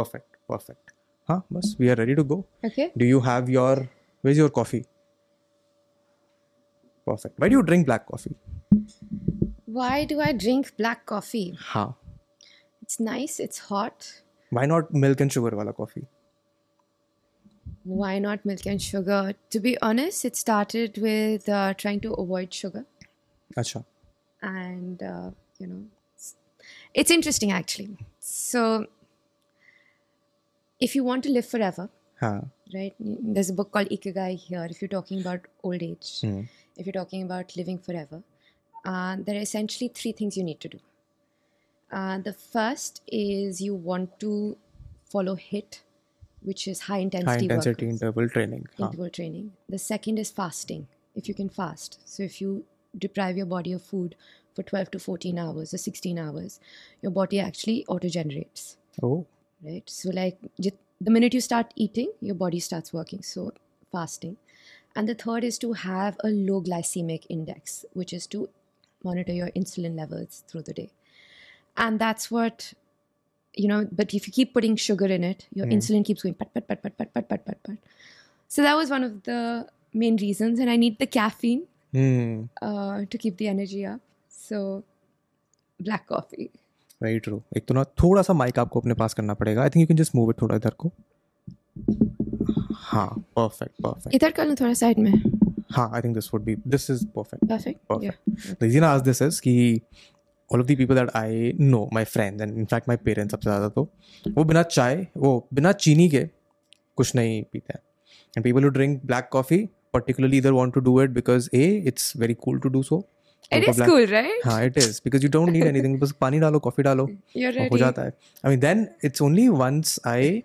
perfect perfect huh bas we are ready to go Okay. do you have your where's your coffee perfect why do you drink black coffee Why do I drink black coffee? huh It's nice, it's hot. why not milk and sugar wala coffee Why not milk and sugar? To be honest, it started with uh, trying to avoid sugar. acha And, uh, you know, it's, it's interesting actually. So, if you want to live forever, huh right? There's a book called Ikigai here. If you're talking about old age, Hmm. if you're talking about living forever, uh, there are essentially three things you need to do. Uh, the first is you want to follow HIIT, which is high intensity, high intensity interval training huh. interval training. The second is fasting, if you can fast. So if you deprive your body of food for 12 to 14 hours or 16 hours, your body actually auto generates oh right? So, like the minute you start eating, your body starts working. So, fasting. And the third is to have a low glycemic index, which is to monitor your insulin levels through the day. And that's what, you know, but if you keep putting sugar in it, your insulin keeps going pat, pat, pat, pat, pat, pat, pat, pat, pat. So, that was one of the main reasons. And I need the caffeine hmm uh, to keep the energy up. So, black coffee. Right row एक तो ना थोड़ा सा mic आपको अपने पास करना पड़ेगा। I think you can just move it थोड़ा इधर को। हाँ परफेक्ट परफेक्ट इधर कर लो थोड़ा साइड में? हाँ I think this would be this is perfect perfect perfect reason आज दिस इज़ कि all of the people that I know my friends and in fact my parents सबसे ज़्यादा तो वो बिना चाय वो बिना चीनी के कुछ नहीं पीते हैं। And people who drink black coffee particularly इधर want to do it because a it's very cool to do so It is cool, right? हाँ it is because you don't need anything बस पानी डालो कॉफ़ी डालो हो. जाता है I mean then it's only once I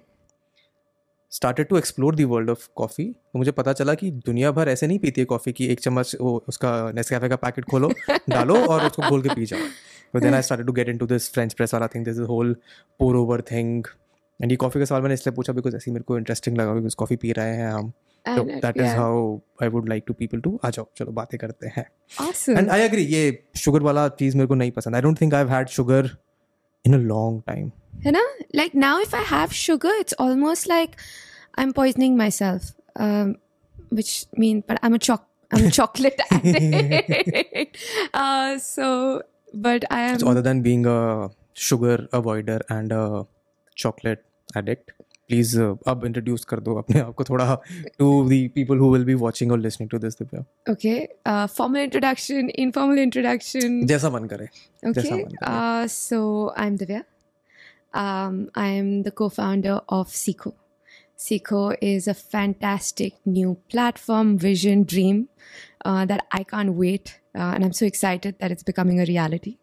started to explore the world of coffee तो मुझे पता चला कि दुनिया भर ऐसे नहीं पीती है कॉफ़ी की एक चम्मच वो उसका नेस्कैफे का पैकेट खोलो डालो और उसको खोल के पी जाओ तो then I started to get into this French press वाला thing this whole pour over thing and ये कॉफ़ी का सवाल मैंने इसलिए पूछा बिकॉज़ ऐसे मेरे को इंटरेस्टिंग लगा बिकॉज़ कॉफ़ी पी रहे हैं हम And, that is. How I would like to people to आ जाओ चलो बातें करते हैं. एंड आई एग्री ये शुगर वाला चीज़ मेरे को नहीं पसंद I don't think I have had sugar in a long time you know, like now if I have sugar, it's almost like I'm poisoning myself. Um, which mean, but I'm a choc, I'm a chocolate addict. uh, so, but I am. So other than being a sugar avoider and a chocolate addict, please अब introduce कर दो अपने आप को थोड़ा to the people who will be watching और listening to this Divya okay formal introduction informal introduction जैसा मन करे okay so I am Divya I am the co-founder of Seco. Seco is a fantastic new platform, vision, dream uh, that I can't wait, uh, and I'm so excited that it's becoming a reality.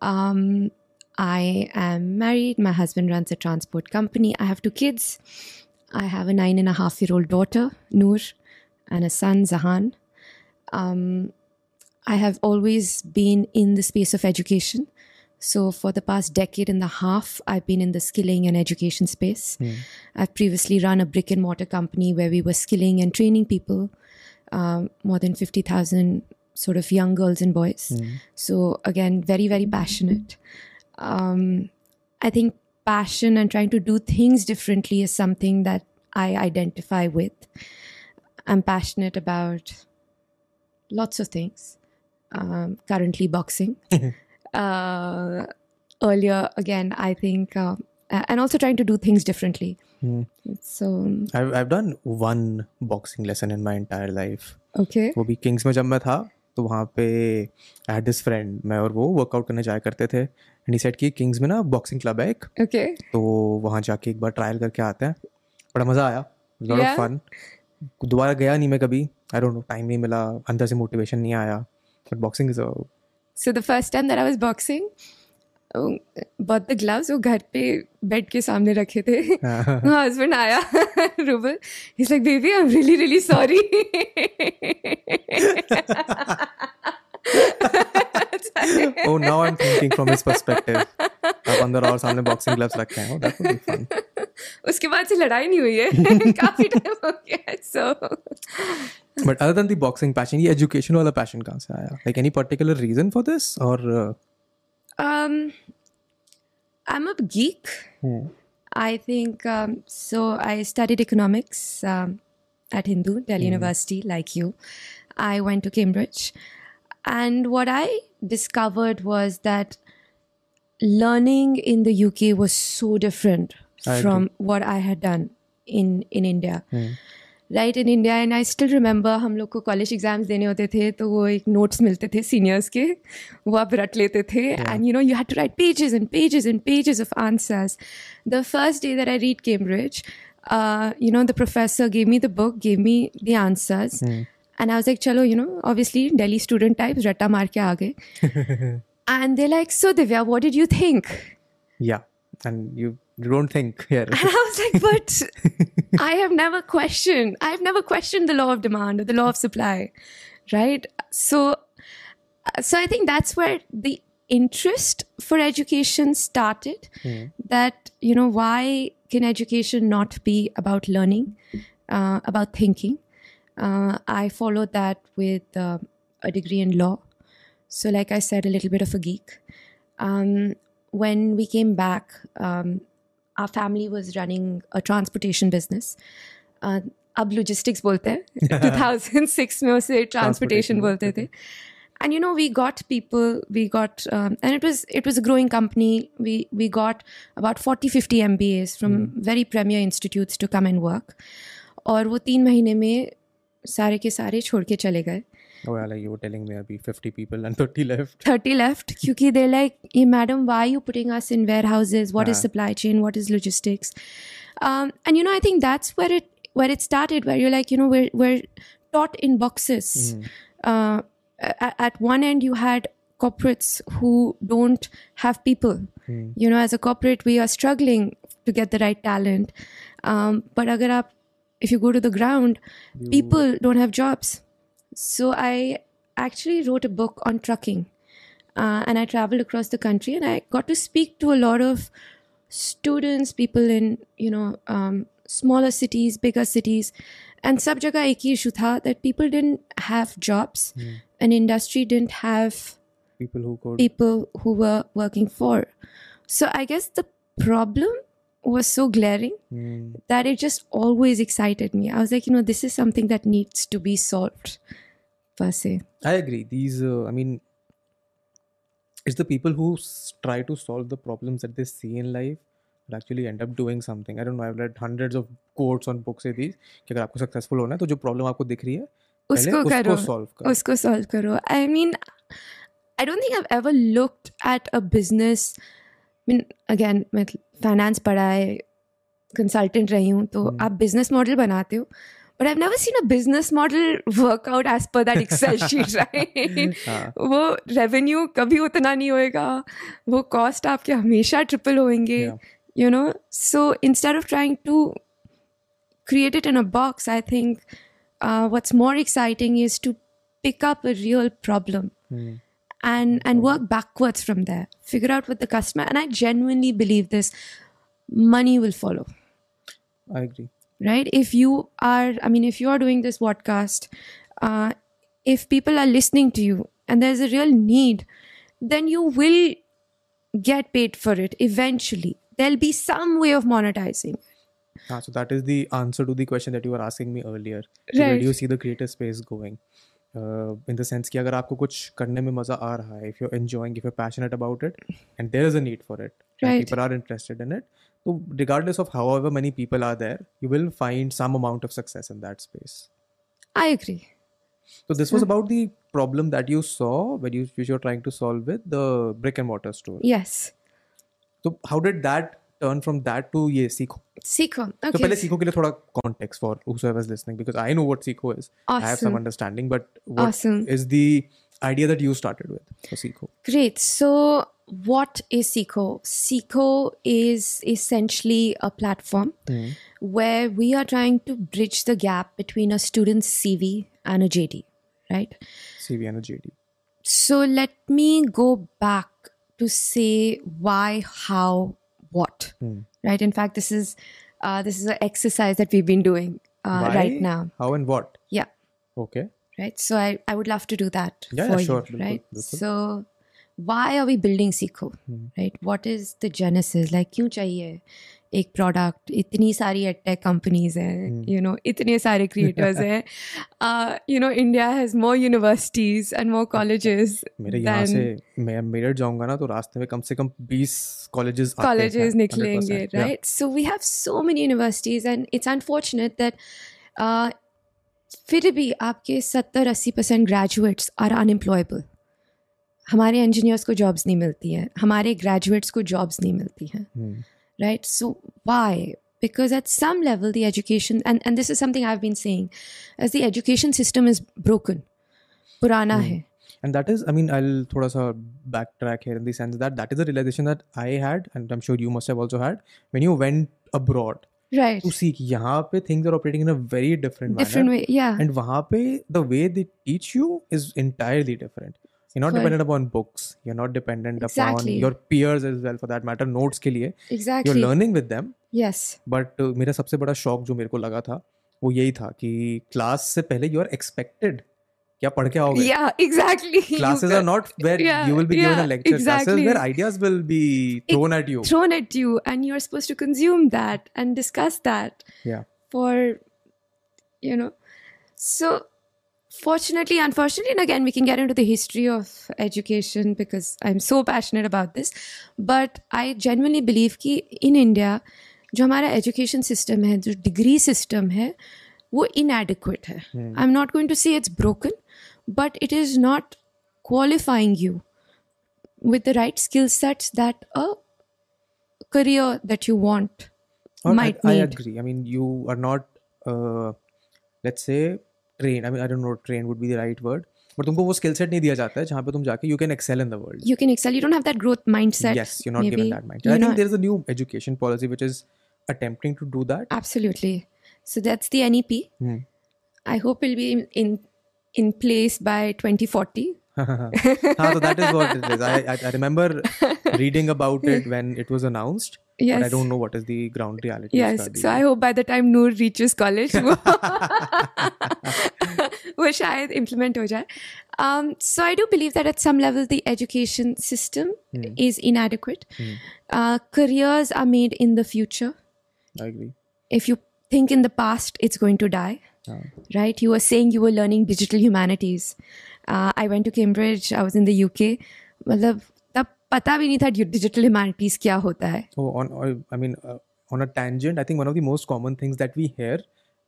Um, I am married. My husband runs a transport company. I have two kids. I have a nine and a half year old daughter, Noor, and a son, Zahan. Um, I have always been in the space of education. So, for the past decade and a half, I've been in the skilling and education space. I've previously run a brick and mortar company where we were skilling and training people, um, more than 50,000 sort of young girls and boys. So, again, very, very passionate Um, I think passion and trying to do things differently is something that I identify with. I'm passionate about lots of things. Um, currently, boxing. uh, earlier, again, I think, uh, and also trying to do things differently. So, I've I've done one boxing lesson in my entire life okay. वो भी Kings में जब मैं था तो वहाँ पे I had this friend मैं और वो वर्कआउट करने जाया करते थे एंड ही सेड कि किंग्स में ना बॉक्सिंग क्लब है एक। Okay. तो वहाँ जाके एक बार ट्रायल करके आते हैं। बड़ा मज़ा आया। Lot of. फन दोबारा गया नहीं मैं कभी। आई डोंट नो टाइम नहीं मिला। अंदर से मोटिवेशन नहीं आया। But boxing is So the first time that I was boxing, um, bought the gloves वो घर पे बेड के सामने रखे थे। हस्बैंड आया Rubal. He's like baby I'm really really sorry. oh now I'm thinking from his perspective अब अंदर और सामने बॉक्सिंग ग्लव्स रखे हैं दैट वुड बी फन उसके बाद से लड़ाई नहीं हुई है काफी टाइम हो गया so but other than the boxing passion ये एजुकेशन वाला पैशन कहाँ से आया like any particular reason for this और um I'm a geek I think um, so. I studied economics um, at Hindu Delhi University, like you. I went to Cambridge, and what I discovered was that learning in the UK was so different I from what I had done in in India. Right in India and I still remember हम लोग को college exams देने होते थे तो वो एक notes मिलते थे सीनियर्स के वो आप रट लेते थे and you know you had to write pages and pages and pages of answers the first day that I read Cambridge you know the professor gave me the book gave me the answers and i was like chalo you know obviously delhi student types ratta maar ke aa gaye and they're like so divya what did you think Yeah. And you don't think here. And I was like, but I have never questioned, I've never questioned the law of demand or the law of supply, right? So, so I think that's where the interest for education started. That, you know, why can education not be about learning, uh, about thinking? Uh, I followed that with uh, a degree in law. So, like I said, a little bit of a geek. Um, when we came back, um, our family was running a transportation business. Uh, अब logistics बोलते हैं 2006 में उसे transportation Transportation बोलते थे and you know we got people we got um, and it was it was a growing company we we got about 40 50 mbas from very premier institutes to come and work और वो तीन महीने में सारे के सारे छोड़ के चले गए Oh, yeah, like you were telling me, Abhi, 50 people and 30 left. 30 left क्योंकि they're like hey madam why are you putting us in warehouses What is Yeah. supply chain what is logistics um, and you know i think that's where it where it started where you're like you know we're, we're taught in boxes uh, at, at one end you had corporates who don't have people you know as a corporate we are struggling to get the right talent um, but agar aap, if you go to the ground people don't have jobs so i actually wrote a book on trucking uh, and I traveled across the country and I got to speak to a lot of students, people in you know um, smaller cities, bigger cities, and sab jagah ek hi issue tha that people didn't have jobs, and industry didn't have People who could. people who were working for. So I guess the problem was so glaring Hmm. that it just always excited me. I was like, you know, this is something that needs to be solved, per se. I agree. These, uh, I mean, it's the people who s- try to solve the problems that they see in life that actually end up doing something. I don't know. I've read hundreds of quotes on books से these कि अगर आपको successful होना है तो जो problem आपको दिख रही है पहले उसको उसको करो सॉल्व करो उसको सॉल्व करो आई mean I don't think I ever looked at a business Mean again मैं फाइनेंस पढ़ा है कंसल्टेंट रही हूँ तो आप बिज़नेस मॉडल बनाते हो but I never seen a business model work out as पर दैट एक्सेल शीट राइट वो रेवेन्यू कभी उतना नहीं होएगा वो कॉस्ट आपके हमेशा ट्रिपल होंगे you know so instead of trying to create it in a box i think uh, what's more exciting is to pick up a real problem. And and work backwards from there. Figure out with the customer. And i genuinely believe this money will follow. I agree. right? If you are i mean if you are doing this podcast uh, if people are listening to you and there's a real need then you will get paid for it eventually. There'll be some way of monetizing Ah, so that is the answer to the question that you were asking me earlier. कि Where do you see the creative space going? In the sense कि अगर आपको कुछ करने में मज़ा आ रहा है if you enjoying if you passionate about it and there is a need for it people are interested in it तो regardless of how ever many people are there you will find some amount of success in that space I agree So this was about the problem that you saw when you you are trying to solve with the brick and mortar store yes तो how did that turn from that to ye seekho. Seekho. Okay. So pehle seekho ke liye thoda context for whoever is listening because I know what seekho is. Awesome. I have some understanding, but what awesome. is the idea that you started with for? Great. So what is seekho? Seekho is essentially a platform mm. where we are trying to bridge the gap between a student's CV and a JD, right? CV and a JD. So let me go back to say why, how, what hmm. right? In fact this is uh, this is an exercise that we've been doing uh, right now. How and what? Yeah. Okay. Right? So i, I would love to do that yeah, for yeah, sure. you right? so why are we building Seekho? Hmm. Right? What is the genesis? Like kyun chahiye? एक product इतनी सारी edtech companies हैं Hmm. You know इतने सारे creators हैं। You know India has more universities and more colleges मेरे यहाँ से मैं मेरठ जाऊँगा ना तो रास्ते में कम से कम 20 कॉलेजेस colleges निकलेंगे so we have so many universities and it's unfortunate that uh, फिर भी आपके सत्तर अस्सी परसेंट ग्रेजुएट्स आर अनएम्प्लॉयबल हमारे इंजीनियर्स को जॉब्स नहीं मिलती हैं हमारे ग्रेजुएट्स को जॉब्स नहीं मिलती हैं। right so why because at some level the education and, and this is something i've been saying as the education system is broken purana Hmm. hai and that is i mean i'll thoda sa backtrack here in the sense that that is a realization that i had and i'm sure you must have also had when you went abroad right to see कि यहाँ पे things are operating in a very different manner different way yeah and वहाँ पे the way they teach you is entirely different you're not dependent upon books. You're not dependent exactly. upon your peers as well for that matter notes के लिए. Exactly. you're learning with them. Yes. But uh, मेरा सबसे बड़ा शौक जो मेरे को लगा था वो यही था कि क्लास से पहले यू आर एक्सपेक्टेड क्या पढ़ के आओगे? या exactly classes are not where you will be given a lecture classes where ideas will be thrown at you thrown at you and you are supposed to consume that and discuss that या for you know so fortunately unfortunately and again we can get into the history of education because i'm so passionate about this but i genuinely believe कि in india जो हमारा education system है जो degree system है वो inadequate है I am not going to से it's broken but it is not qualifying you with the right skill sets that a career that you want Or might I, I need. agree i mean you are not uh, let's say train I I don't know train would be the right word but तुमको वो skill set नहीं दिया जाता है जहाँ पे तुम जाके you can excel in the world you can excel you don't have that growth mindset yes you not given that mindset I think there is a new education policy which is attempting to do that absolutely so that's the nep hmm. i hope it'll be in in, in place by 2040 so that is what it is. I, I, I remember reading about it when it was announced. But I Yes. don't know what is the ground reality. Yes. उसका So I hope by the time Noor reaches college, वो वो शायद implement हो जाए. Um, so I do believe that at some level the education system is inadequate. Uh, careers are made in the future. I agree. If you think in the past, it's going to die. हाँ. right? You were saying you were learning digital humanities. Uh, I went to Cambridge. I was in the UK. मतलब तब पता भी नहीं था digital humanities क्या होता है। I mean on a tangent I think one of the most common things that we hear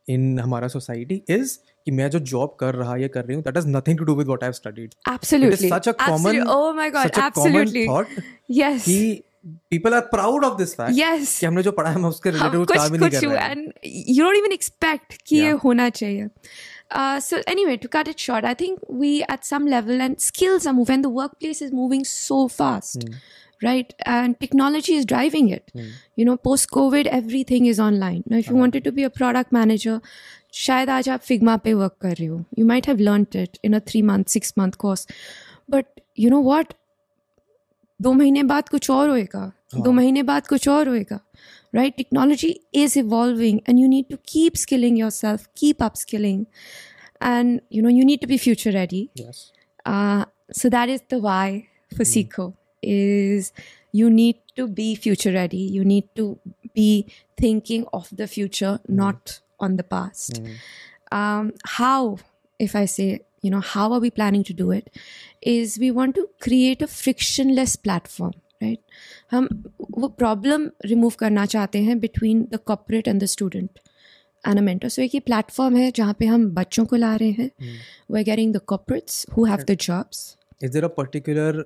in हमारा सोसाइटी इज़ कि मैं जो जॉब कर रहा या कर रही हूँ that is nothing to do with what I have studied absolutely it is such a common oh my God absolutely yes कि people are proud of this fact yes. कि हमने जो पढ़ा है हम उसके हाँ, रिलेटेड कुछ काम नहीं कर रहे हैं। and you don't even expect कि yeah. ये होना चाहिए। Uh, so anyway, to cut it short, I think we at some level and skills are moving. The workplace is moving so fast, right? And technology is driving it. You know, post COVID, everything is online. Now, if you wanted to be a product manager, शायद आज आप Figma पे work कर रहे हो. You might have learnt it in a three month, six month course, but you know what? दो महीने बाद कुछ और होएगा। दो हाँ। महीने बाद कुछ और होएगा। Right technology is evolving and you need to keep skilling yourself keep up skilling and you know you need to be future ready so that is the why for Seekho is you need to be future ready you need to be thinking of the future not on the past how if I say you know how are we planning to do it is we want to create a frictionless platform right हम वो problem remove करना चाहते हैं between the corporate and the student and a mentor so एक ये platform है जहाँ पे हम बच्चों को ला रहे हैं we are getting the corporates who have the jobs Is there a particular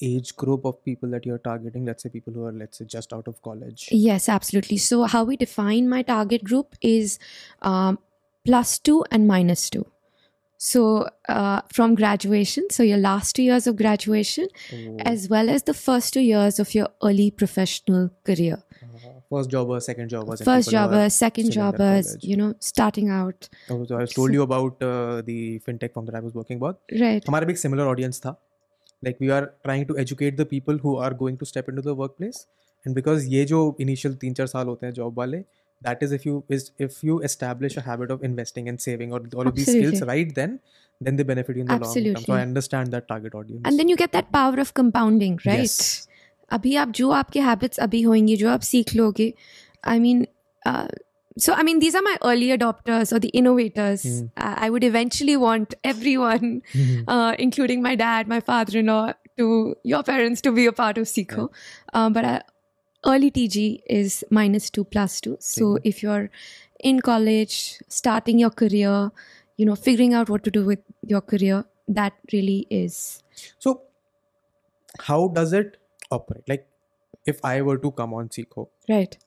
age group of people that you're targeting? Let's say people who are, let's say, just out of college. Yes, absolutely. So, how we define my target group is um, plus two and minus two. So, uh, from graduation, so your last two years of graduation, as well as the first two years of your early professional career. First jobbers, second jobbers. and First people who are jobbers, second still in their jobbers, college. you know, starting out. Oh, so I told you about uh, the fintech firm that I was working about. Right. हमारा भी एक similar audience था. Like we are trying to educate the people who are going to step into the workplace. And because ये जो initial तीन चार साल होते हैं job वाले, that is if you is if you establish a habit of investing and saving or all of these skills right then then they benefit you in the Absolutely. long term so i understand that target audience and then you get that power of compounding right yes. अभी आप जो आपके habits अभी होंगे जो आप सीख लोगे I mean uh, so i mean these are my early adopters or the innovators mm. i would eventually want everyone mm. uh, including my dad my father-in-law to your parents to be a part of Seekho. Yeah. Uh, but I, early TG is minus two plus two. So if you're in college, starting your career, you know, figuring out what to do with your career, that really is So, how does it operate? Like, if I were to come on Seekho, right.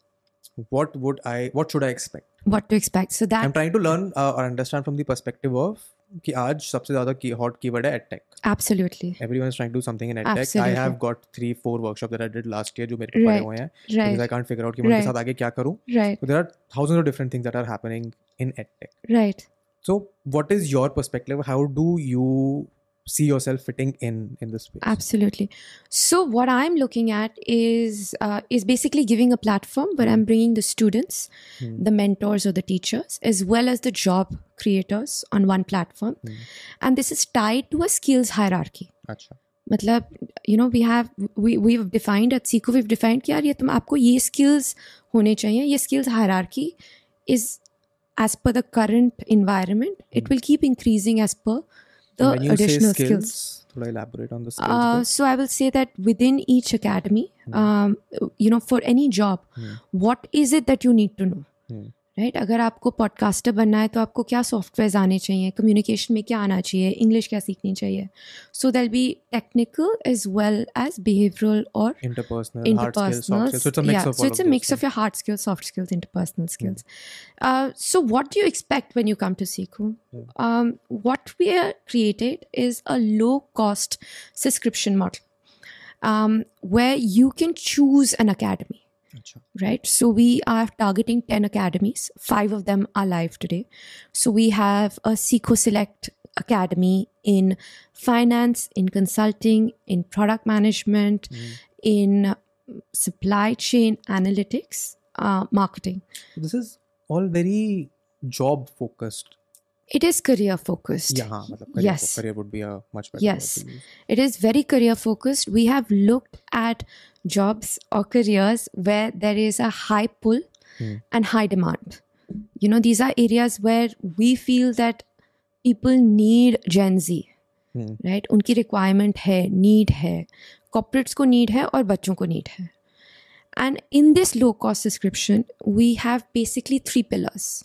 what would I, what should I expect? What to expect. So that I'm trying to learn uh, or understand from the perspective of कि आज सबसे ज़्यादा की hot keyword है edtech absolutely everyone is trying to something in edtech I have got 3 4 workshop that I did last year जो मेरे पड़े हुए हैं because I can't figure out कि मैं उनके साथ आगे क्या करूँ. Right there are thousands of different things that are happening in edtech right so what is your perspective how do you see yourself fitting in in this space? Absolutely. So what I'm looking at is uh, is basically giving a platform where I'm bringing the students, Hmm. the mentors or the teachers, as well as the job creators on one platform, Hmm. and this is tied to a skills hierarchy. अच्छा. मतलब you know we have we we've defined at Seco we've defined कि यार ये तुम आपको ये skills होने चाहिए ये skills hierarchy is as per the current environment it will keep increasing as per the additional skills. skills, elaborate on the skills. Uh, so I will say that within each academy, um, you know, for any job, Hmm. what is it that you need to know? Hmm. Right right? अगर आपको podcaster बनना है तो आपको क्या software आने चाहिए? Communication में क्या आना चाहिए? इंग्लिश क्या सीखनी चाहिए? So they'll be technical as well as behavioural और interpersonal so it's a mix of your hard skills soft skills interpersonal skills so what do you expect when you come to Seekho what we are created is a low cost subscription model way you can choose an academy Achha. Right. So we are targeting 10 academies. Five of them are live today. So we have a Seekho Select Academy in finance, in consulting, in product management, mm. in supply chain analytics, uh, marketing. This is all very job focused. It is career focused. Yeah, career yes. Career would be a much better. Yes, it is very career focused. We have looked at jobs or careers where there is a high pull and high demand. You know, these are areas where we feel that people need Gen Z, Hmm. right? उनकी requirement है, need है, corporates को need है और बच्चों को need है. And in this low cost subscription, we have basically three pillars.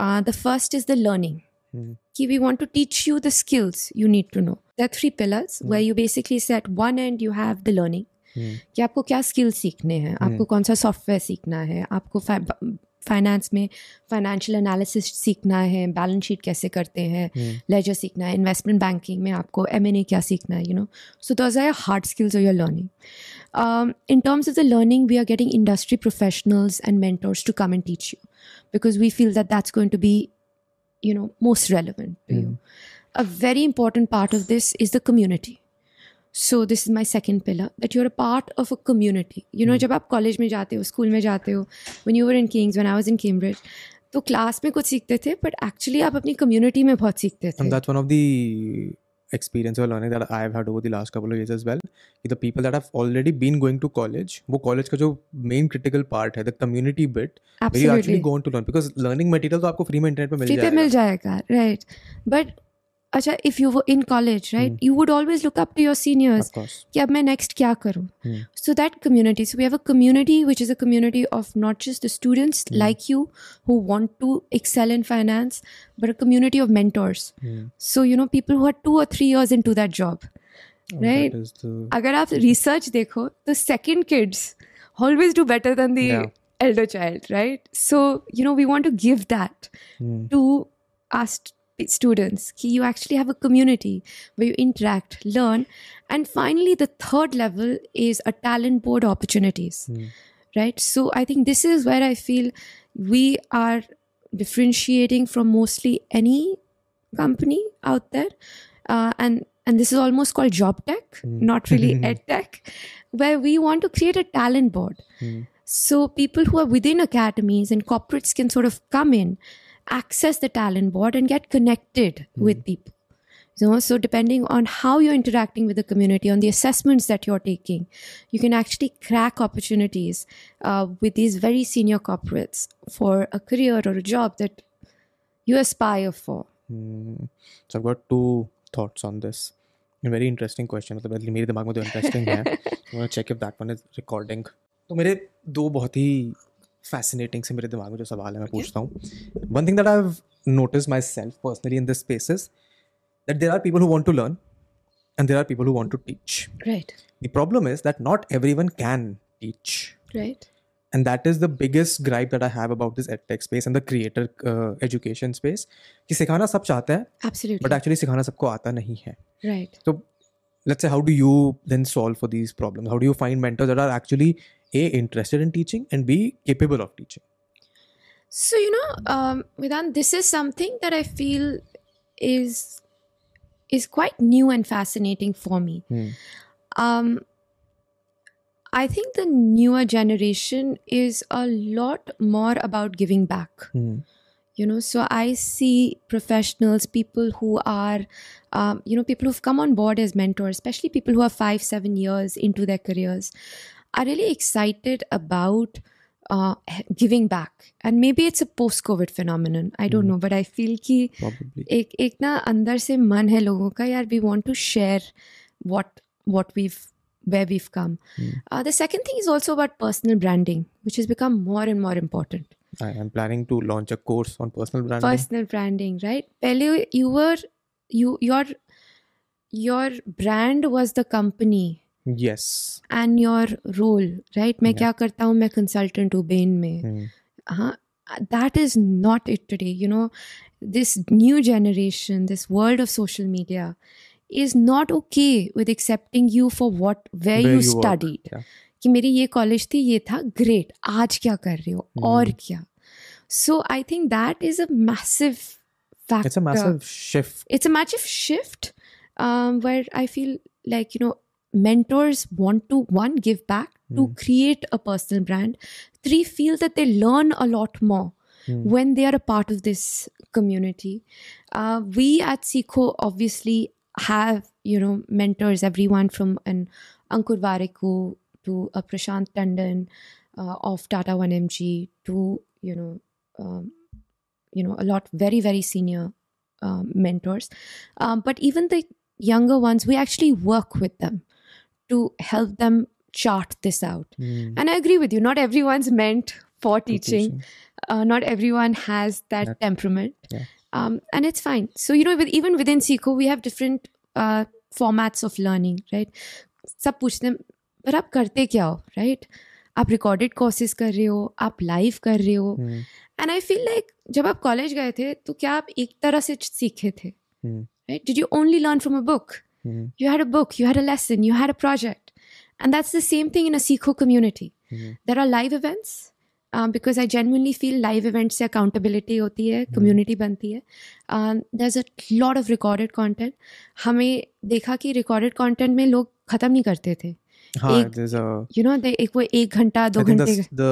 Uh, the first is the learning. कि we want to teach you the skills you need to know. There are three pillars where you basically say at one end you have the learning. हम्म। कि आपको क्या skill सीखने हैं? हम्म। आपको कौन सा software सीखना है? आपको फाइनेंस में फाइनेंशियल एनालिसिस सीखना है बैलेंस शीट कैसे करते हैं? हम्म। लेजर सीखना है इन्वेस्टमेंट बैंकिंग में आपको एम एन ए क्या सीखना है you know so those are hard skills of your learning in terms of the learning we are getting industry professionals and mentors to come and teach you because we feel that that's going to be you know most relevant to you a very important part of this is the community community so this is my second pillar that you're a part of a community you know जब आप college में जाते हो school में जाते हो when you were in Kings when I was in Cambridge तो class में कुछ सीखते थे बट एक्चुअली आप अपनी कम्युनिटी में बहुत सीखते थे And that's one of the experience or learning that I've had over the last couple of years as well. कि The people that have already been going to college, वो college का जो main critical part है, the community bit, where you actually Absolutely. go on to learn. Because learning material तो आपको free में internet पे मिल free पे मिल जाएगा. जाएगा राइट बट अच्छा if you were in college right you would always look up to your seniors Of course. कि अब मैं नेक्स्ट क्या करूँ Hmm. So that community so we have a community which is a community of not just the students like you who want to excel in finance but a community of mentors Hmm. So you know people who are to और three years in to that job And Right. That is the अगर आप research देखो तो second kids always do better than the Yeah. elder child right so you know we want to give that Hmm. to us st- students you actually have a community where you interact learn and finally the third level is a talent board opportunities Hmm. right so i think this is where i feel we are differentiating from mostly any company out there uh, and and this is almost called job tech not really ed tech where we want to create a talent board Hmm. so people who are within academies and corporates can sort of come in access the talent board and get connected with people You know, so depending on how you're interacting with the community, on the assessments that you're taking, you can actually crack opportunities uh, with these very senior corporates for a career or a job that you aspire for. Hmm. So I've got two thoughts on this. A very interesting question. मतलब मेरे दिमाग में तो interesting है. I want to check if that one is recording. तो मेरे दो बहुत ही fascinating से मेरे दिमाग में जो सवाल है मैं पूछता हूँ. One thing that I've noticed myself personally in this space is that there are people who want to learn and there are people who want to teach. Right. The problem is that not everyone can teach. Right. And that is the biggest gripe that I have about this edtech space and the creator uh, education space. कि सिखाना सब चाहते हैं Absolutely. but actually सिखाना सबको आता नहीं है. right. So let's say how do you then solve for these problems? How do you find mentors that are actually a interested in teaching and b capable of teaching? So, you know, um, Vedant, this is something that I feel is is quite new and fascinating for me. Hmm. Um, I think the newer generation is a lot more about giving back. Hmm. You know, so I see professionals, people who are, um, you know, people who've come on board as mentors, especially people who are five, seven years into their careers, are really excited about uh, giving back and maybe it's a post covid phenomenon i don't mm. know but i feel ki Probably. ek ek na andar se man hai logon ka yaar we want to share what what we've where we've come mm. uh, the second thing is also about personal branding which has become more and more important i am planning to launch a course on personal branding personal branding right pehle you were you your your brand was the company Yes. and your role, right? मैं Yeah. क्या करता हूँ मैं consultant हूँ Bain में. Hmm. हाँ that is not it today you know this new generation this world of social media is not okay with accepting you for what where, Where you, you work, studied yeah. कि मेरी ये college थी ये था great आज क्या कर रहे हो और क्या so I think that is a massive factor It's a massive shift. it's a massive shift um, where I feel like you know mentors want to one give back to Hmm. create a personal brand. Three feel that they learn a lot more Hmm. when they are a part of this community. Uh, we at Seekho obviously have you know mentors, everyone from an Ankur Warikoo to a Prashant Tandon uh, of Tata 1MG to you know um, you know a lot very very senior um, mentors um, but even the younger ones we actually work with them to help them chart this out. Mm. And I agree with you, not everyone's meant for teaching, teaching. Uh, not everyone has that, that temperament. Yeah. Um, and it's fine. So, you know, with, even within Seekho, we have different uh, formats of learning, right? सब पूछते हैं पर आप करते क्या हो right आप recorded courses कर रहे हो आप लाइव कर रहे हो एंड आई फील लाइक जब आप कॉलेज गए थे तो क्या आप एक तरह से सीखे थे right did you only learn from a book Hmm. you had a book you had a lesson you had a project and that's the same thing in a seco community Hmm. there are live events um, because i genuinely feel live events से accountability होती है community बनती है um, there's a lot of recorded content हमें देखा कि recorded content में लोग ख़त्म नहीं करते थे हाँ, एक- there's a. you know they एक वो एक घंटा दो घंटे the, the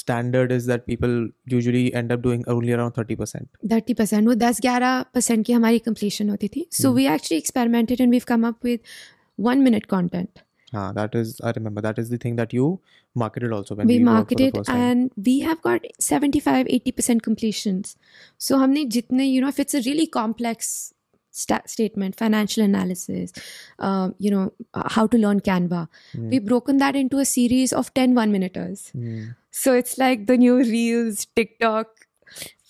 standard is that people usually end up doing only around 30%. Thirty percent वो दस ग्यारह परसेंट की हमारी कंप्लीशन होती थी so Hmm. We actually experimented and we've come up with one minute content Ah, that is, I remember, that is the thing that you marketed also when we we, marketed and we have got 75 80% completions so हमने जितने you know if it's a really complex statement, financial analysis, um, you know, uh, how to learn Canva. Mm. We've broken that into a series of 10 one minuters. Mm. So it's like the new Reels, TikTok.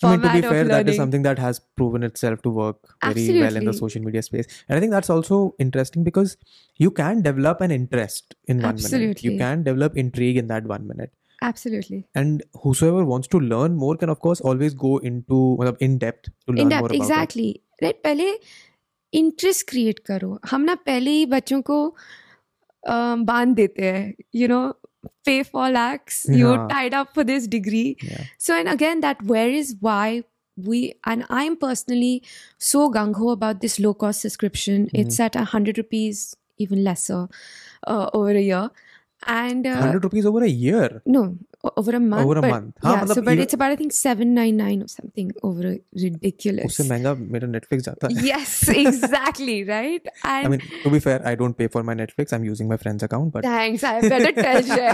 I mean, to be fair, that is something that has proven itself to work very Absolutely. well in the social media space. And I think that's also interesting because you can develop an interest in one Absolutely. minute. You can develop intrigue in that one minute absolutely and whosoever wants to learn more can of course always go into in depth to learn in depth, more exactly right पहले interest create करो हम ना पहले ही बच्चों को बाँध देते हैं you know pay four lakhs you हाँ. Tied up for this degree Yeah. so and again that where is why we and i'm personally so gung-ho about this low cost subscription mm-hmm. it's at a hundred rupees even lesser uh, over a year and uh, hundred rupees over a year no over a month Over a but, month. हाँ, yeah so मतलब but it's about i think 799 or something over a ridiculous उससे महँगा मेरा Netflix जाता है yes exactly right and I mean, to be fair, I don't pay for my Netflix. I'm using my friend's account, but thanks i better tell you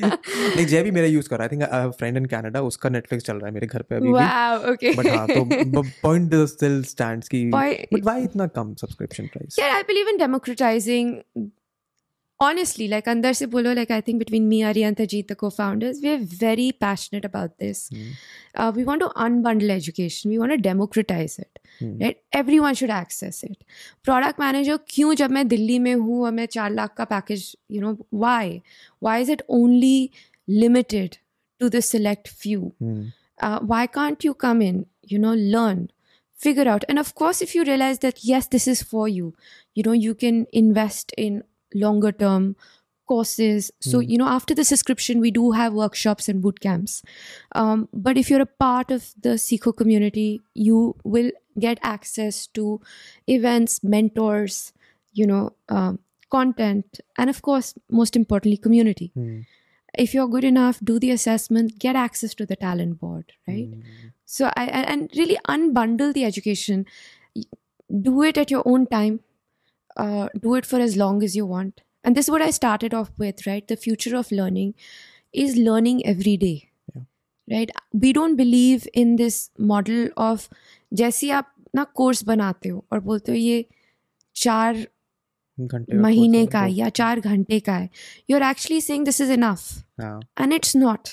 नहीं जय भी मेरा use कर रहा है I think I have friend in Canada उसका Netflix चल रहा है मेरे घर पे अभी भी wow okay बट हाँ तो पॉइंट स्टिल स्टैंड्स की Point- बट व्हाई इतना कम subscription price yeah i believe in democratizing honestly like andar se bolo like i think between me ari and Tajit, the co-founders we're very passionate about this uh, we want to unbundle education we want to democratize it right everyone should access it product manager क्यों जब मैं दिल्ली में हूँ और मैं चार लाख का package you know why why is it only limited to the select few uh, why can't you come in you know learn figure out and of course if you realize that yes this is for you you know you can invest in longer term courses. So you know after the subscription we do have workshops and boot camps. Um, but if you're a part of the Seekho community you will get access to events mentors you know um, content and of course most importantly community. If you're good enough do the assessment get access to the talent board right? So I, and really unbundle the education. Do it at your own time uh, do it for as long as you want and this is what i started off with right the future of learning is learning every day Yeah. right we don't believe in this model of जैसे आप ना course बनाते हो और बोलते हो ये चार घंटे का महीने course का है, है या चार घंटे का है you are actually saying this is enough तो- हाँ and it's not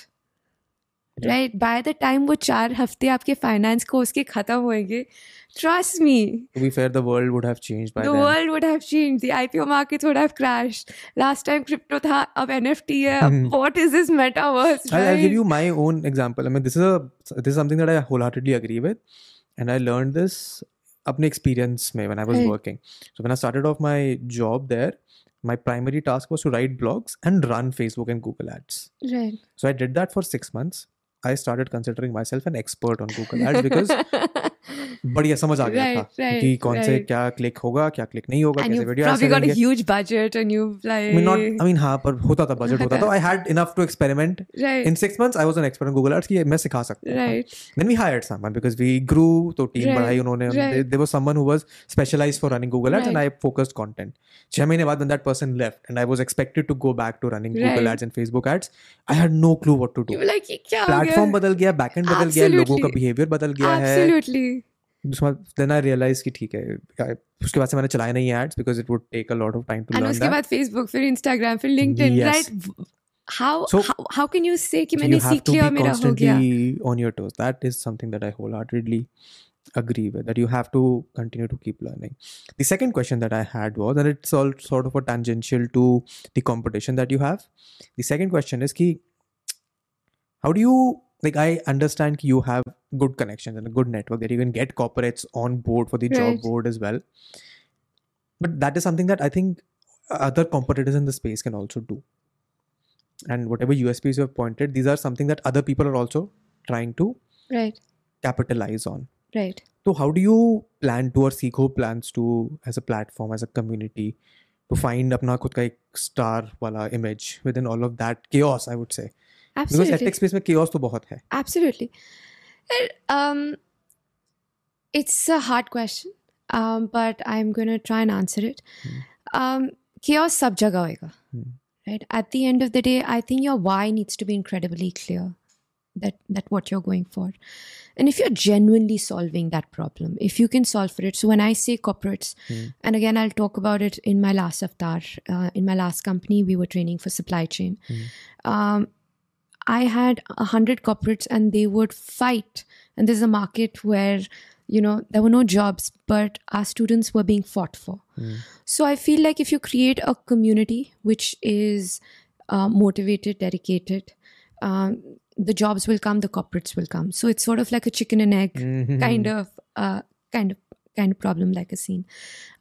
Right by the time वो चार हफ़्ते आपके फाइनेंस कोर्स के खत्म होंगे trust me to be fair the world would have changed by the then world would have changed the ipo markets would have crashed last time crypto था अब nft है what is this metaverse I'll, I'll give you my own example. I mean, this is a this is something that I wholeheartedly agree with, and I learned this अपने experience में when I was Right. working. So when I started off my job there, my primary task was to write blogs and run Facebook and Google ads. right So I did that for six months. I started considering myself an expert on Google ads because बढ़िया समझ आ गया right, था right, कि कौन right. से क्या click होगा क्या क्लिक नहीं होगा कैसे वीडियो आएगा probably got a huge budget and you like me not I mean हाँ पर होता था बजट होता था। I had enough to experiment in 6 months I was an expert in Google ads कि मैं सिखा सकता हूँ right then we hired someone because we grew तो टीम बढ़ाई उन्होंने। There was someone who was specialised for running Google ads and I focused content 6 महीने बाद when that person left and I was expected to go back to running Google ads and Facebook ads I had no clue what to do like क्या platform बदल गया back and बदल गया लोगों का behaviour बदल गया है। Absolutely absolutely then I realise कि ठीक है उसके बाद से मैंने चलाए नहीं ads because it would take a lot of time to and learn उसके बाद Facebook फिर Instagram फिर LinkedIn Yes. right how So- how how can you say कि मैंने सीख लिया मेरा हो गया constantly on your toes. That is something that I wholeheartedly agree with. That you have to continue to keep learning. The second question that I had was, and it's all sort of a tangential to the competition that you have. The second question is, ki, how do you like? I understand ki you have good connections and a good network that you can get corporates on board for the Right. job board as well. But that is something that I think other competitors in the space can also do and whatever USPs you have pointed, these are something that other people are also trying to right capitalize on. right So how do you plan to or Seco plans to as a platform, as a community, to find अपना खुद का एक star वाला image within all of that chaos, I would say. Because Absolutely edtech space में chaos तो बहुत है. absolutely And, um it's a hard question um but i'm going to try and answer it um chaos सब जगह होएगा Hmm. right at the end of the day i think your why needs to be incredibly clear that that what you're going for and if you're genuinely solving that problem if you can solve for it so when i say corporates and again i'll talk about it in my last avatar uh, in my last company we were training for supply chain um, i had a hundred corporates and they would fight and there's a market where you know there were no jobs but our students were being fought for so I feel like if you create a community which is uh, motivated, dedicated, um, the jobs will come, the corporates will come. So it's sort of like a chicken and egg kind of, uh, kind of, kind of problem, like a scene.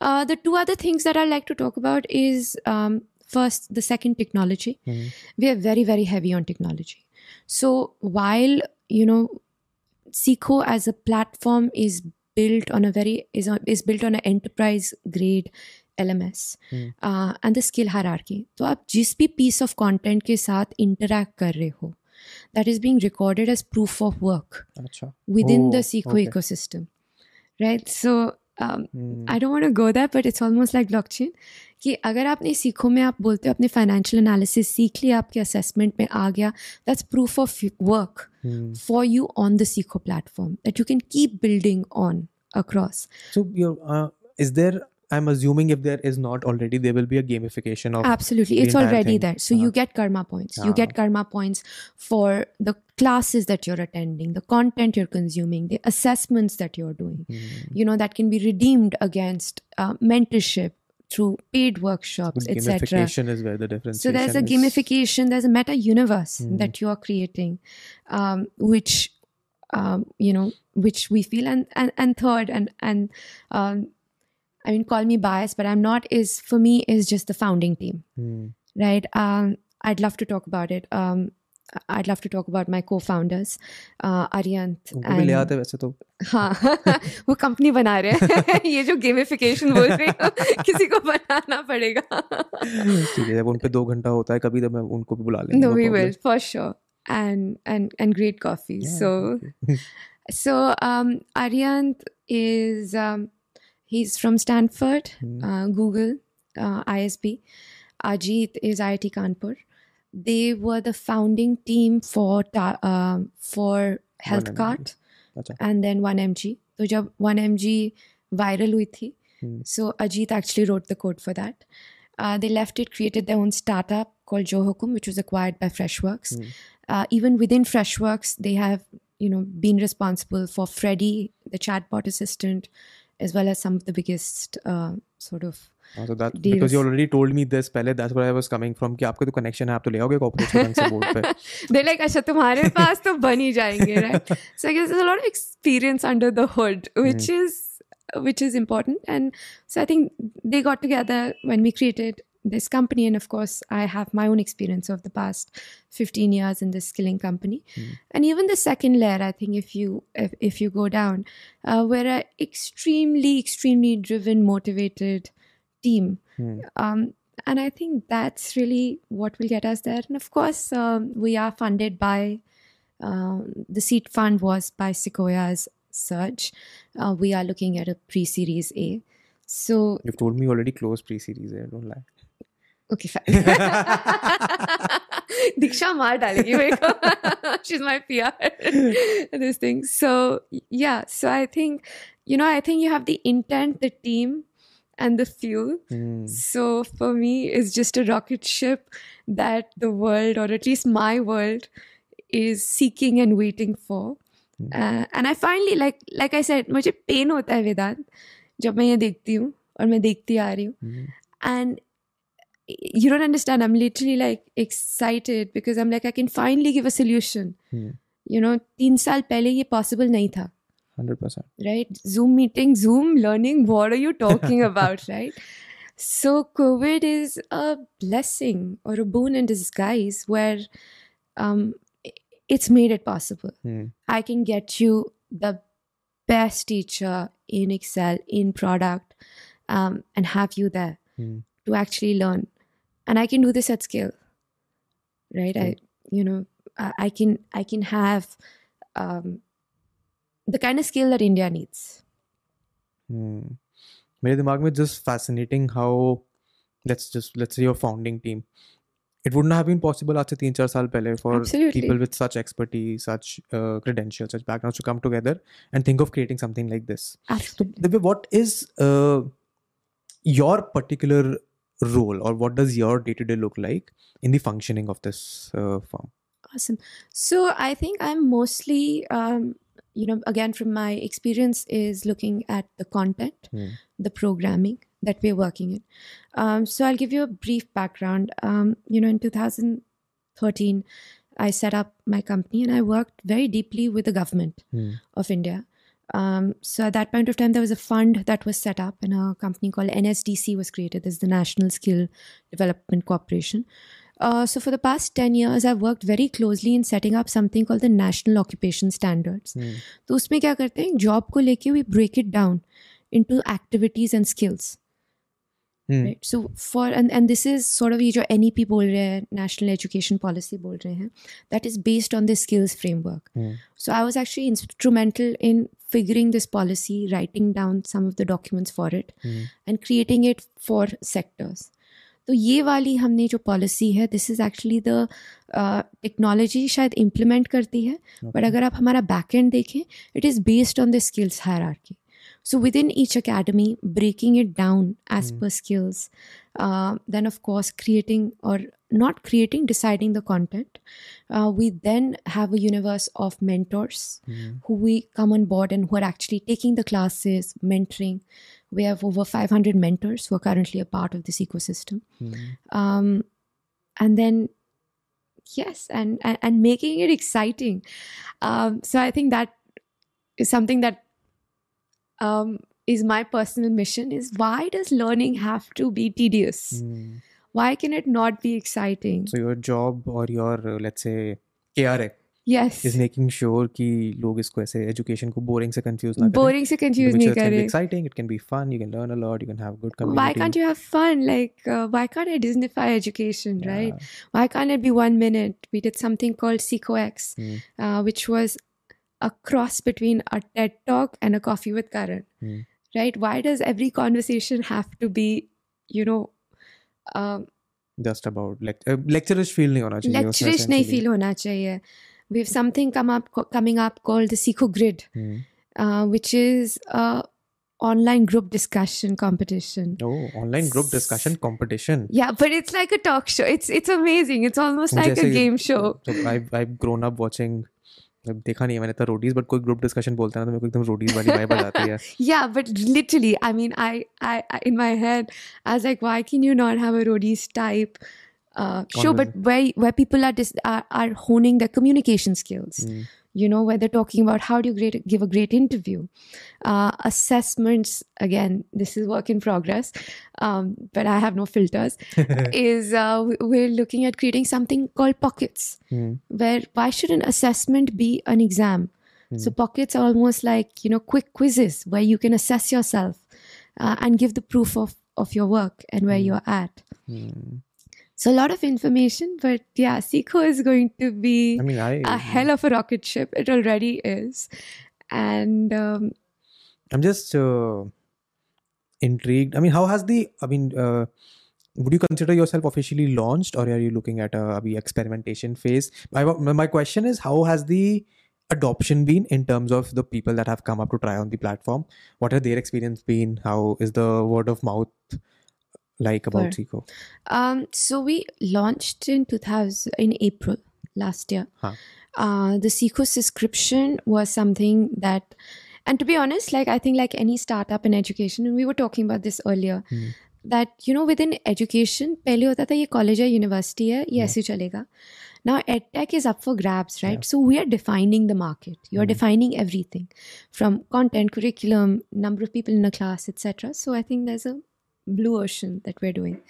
Uh, the two other things that I like to talk about is um, first the second technology. Hmm. We are very very heavy on technology. So while you know Seekho as a platform is built on a very is, on, is built on an enterprise grade LMS hmm. uh, and the skill hierarchy. So आप जिस भी piece of content के साथ interact कर रहे that is being recorded as proof of work अच्छा. within oh, the Seekho ecosystem right? So um, Hmm. I don't want to go there, but it's almost like blockchain. कि अगर आपने सीखो में आप बोलते हो अपने फाइनेंशियल एनालिसिस सीख लिया आपके असेसमेंट में आ गया that's proof of work Hmm. for you on the Seco platform that you can keep building on across. So you're, uh, is there? I'm assuming if there is not already, there will be a gamification of. Absolutely, it's already thing. there. So you Uh-huh. get karma points. You Ah. get karma points for the classes that you're attending, the content you're consuming, the assessments that you're doing. Hmm. You know that can be redeemed against uh, mentorship through paid workshops, etc. gamification is where the difference. So there's a gamification, there's a meta universe Hmm. that you are creating, um, which um, you know, which we feel, and and, and third, and and um, I mean, call me biased, but I'm not. Is for me is just the founding team, Hmm. right? Um, I'd love to talk about it. Um, I'd love to talk about my co-founders, uh, Aryant उनको भी ले and आते वैसे तो हाँ वो company बना रहे हैं ये जो गेमिफिकेशन बोल रही हो किसी को बनाना पड़ेगा ठीक है जब उन पे दो घंटा होता है कभी तो मैं उनको भी बुला लेंगे No, no we problem. will for sure, and and and great coffee. Yeah, so okay. so um, Aryant is um, He's from Stanford, mm. uh, Google, uh, ISB. Ajit is IIT Kanpur. They were the founding team for ta- uh, for health and then then one M G तो जब so Ajit actually wrote the code for that. Uh, they left it, created their own startup called Joe Hukum, which was acquired by Freshworks. Mm. Uh, even within Freshworks, they have you know been responsible for Freddy, the chatbot assistant, as well as some of the biggest uh, sort of हाँ, so that Deals. because you already told me this पहले that's where I was coming from कि आपके तो connection है आप तो ले आओगे corporate से ढंग से board पे they're like अच्छा तुम्हारे पास तो बन ही जाएंगे right so I guess there's a lot of experience under the hood which is which is important and so I think they got together when we created this company and of course I have my own experience of the past 15 years in this skilling company and even the second layer I think if you if, if you go down uh, we're an extremely extremely driven motivated team Hmm. um, and I think that's really what will get us there. And of course, um, we are funded by um, the seed fund was by Sequoia's Surge. Uh, we are looking at a pre-series A. So you've told me you already closed pre-series a don't lie okay, fine. Diksha maar dalegi मेरे को. She's my PR. this thing. So yeah. So I think you know I think you have the intent, the team, and the fuel. Hmm. So for me, it's just a rocket ship that the world, or at least my world, is seeking and waiting for. Hmm. Uh, and I finally, like like I said, मुझे pain होता है वेदांत जब मैं ये देखती हूँ और मैं देखती आ रही हूँ. Hmm. And you don't understand. I'm literally like excited because I'm like I can finally give a solution. Hmm. You know, तीन साल पहले ये possible नहीं था. 100% right? Zoom meeting, Zoom learning. What are you talking about, right? So, COVID is a blessing or a boon in disguise where um, it's made it possible. Hmm. I can get you the best teacher in Excel, in product, um, and have you there Hmm. to actually learn. And I can do this at scale, right? I, you know, I, I can I can have um, the kind of skill that India needs. Hmm. मेरे दिमाग में just fascinating how let's just let's say your founding team it wouldn't have been possible आज से तीन चार साल पहले for Absolutely. people with such expertise such uh, credentials such backgrounds to come together and think of creating something like this so Absolutely. Divya, what is your particular role or what does your day to day look like in the functioning of this uh, firm Awesome. So I think I'm mostly, um, you know, again from my experience is looking at the content, Hmm. the programming that we're working in. Um, so I'll give you a brief background. Um, you know, in 2013, I set up my company and I worked very deeply with the government Hmm. of India. Um, so at that point of time, there was a fund that was set up, and a company called NSDC was created. This is the National Skill Development Corporation. Uh, so for the past 10 years, I've worked very closely in setting up something called the National Occupation Standards. Hmm. तो उसमें क्या करते हैं job को लेके we break it down into activities and skills right so for and this is sort of ये जो N E P बोल रहे हैं नेशनल एजुकेशन पॉलिसी बोल रहे हैं that is based on the skills framework so I was actually instrumental in figuring this policy writing down some of the documents for it and creating it for sectors तो ये वाली हमने जो policy है this is actually the technology शायद implement करती है but okay. अगर आप हमारा बैक एंड देखें it is based on the skills hierarchy so within each academy breaking it down as per skills uh, then of course creating or not creating deciding the content. Uh, we then have a universe of mentors Hmm. who we come on board and who are actually taking the classes mentoring. We have over 500 mentors who are currently a part of this ecosystem. Hmm. um, and then yes and, and and making it exciting. Um, so i think that is something that um, is my personal mission is why does learning have to be tedious? Mm. Why can it not be exciting? So your job or your uh, let's say KRA yes is making sure कि लोग इसको ऐसे education boring. boring से confuse ना करें boring से confuse नहीं करें exciting it can be fun you can learn a lot you can have good community why can't you have fun like uh, why can't I Disneyfy education yeah. right why can't it be one minute we did something called SeekhoX mm. uh, which was a cross between a TED talk and a Koffee with Karan, mm. right? Why does every conversation have to be, you know, um, just about like uh, lecturish feel नहीं होना चाहिए feel we have something come up coming up called the Seekho Grid, mm. uh, which is a online group discussion competition. Oh, online group discussion competition. Yeah, but it's like a talk show. It's it's amazing. It's almost like a game show. So I've I've grown up watching मतलब देखा नहीं मैंने तो Roadies but कोई group discussion बोलता है ना तो मेरे को एकदम रोडीज वाली वाइब आ जाती है। या but literally I mean I I in my head I was like why can you not have a Roadies type show but where where people are are honing their communication skills honing their communication skills. You know, where they're talking about how do you great, give a great interview. Uh, assessments, again, this is work in progress, um, but I have no filters. is uh, we- we're looking at creating something called pockets Hmm. where why should an assessment be an exam so pockets are almost like you know quick quizzes where you can assess yourself uh, and give the proof of of your work and where you're at Hmm. So a lot of information but yeah Seekho is going to be I mean I a hell of a rocket ship it already is and um, I'm just uh, intrigued. I mean, how has the? I mean, uh, would you consider yourself officially launched, or are you looking at a abhi experimentation phase? My my question is, how has the adoption been in terms of the people that have come up to try on the platform? What have their experience been? How is the word of mouth like about sure. Um, so we launched in 2000 in April last year. Huh. Uh, the Seekho subscription was something that, and to be honest, like I think, like any startup in education, and we were talking about this earlier. Hmm. That you know, within education, पहले होता था ये college या university है ये ऐसे चलेगा Now, edtech is up for grabs, right? So we are defining the market. You are hmm. defining everything from content, curriculum, number of people in a class, etc. So I think there's a blue ocean that we're doing.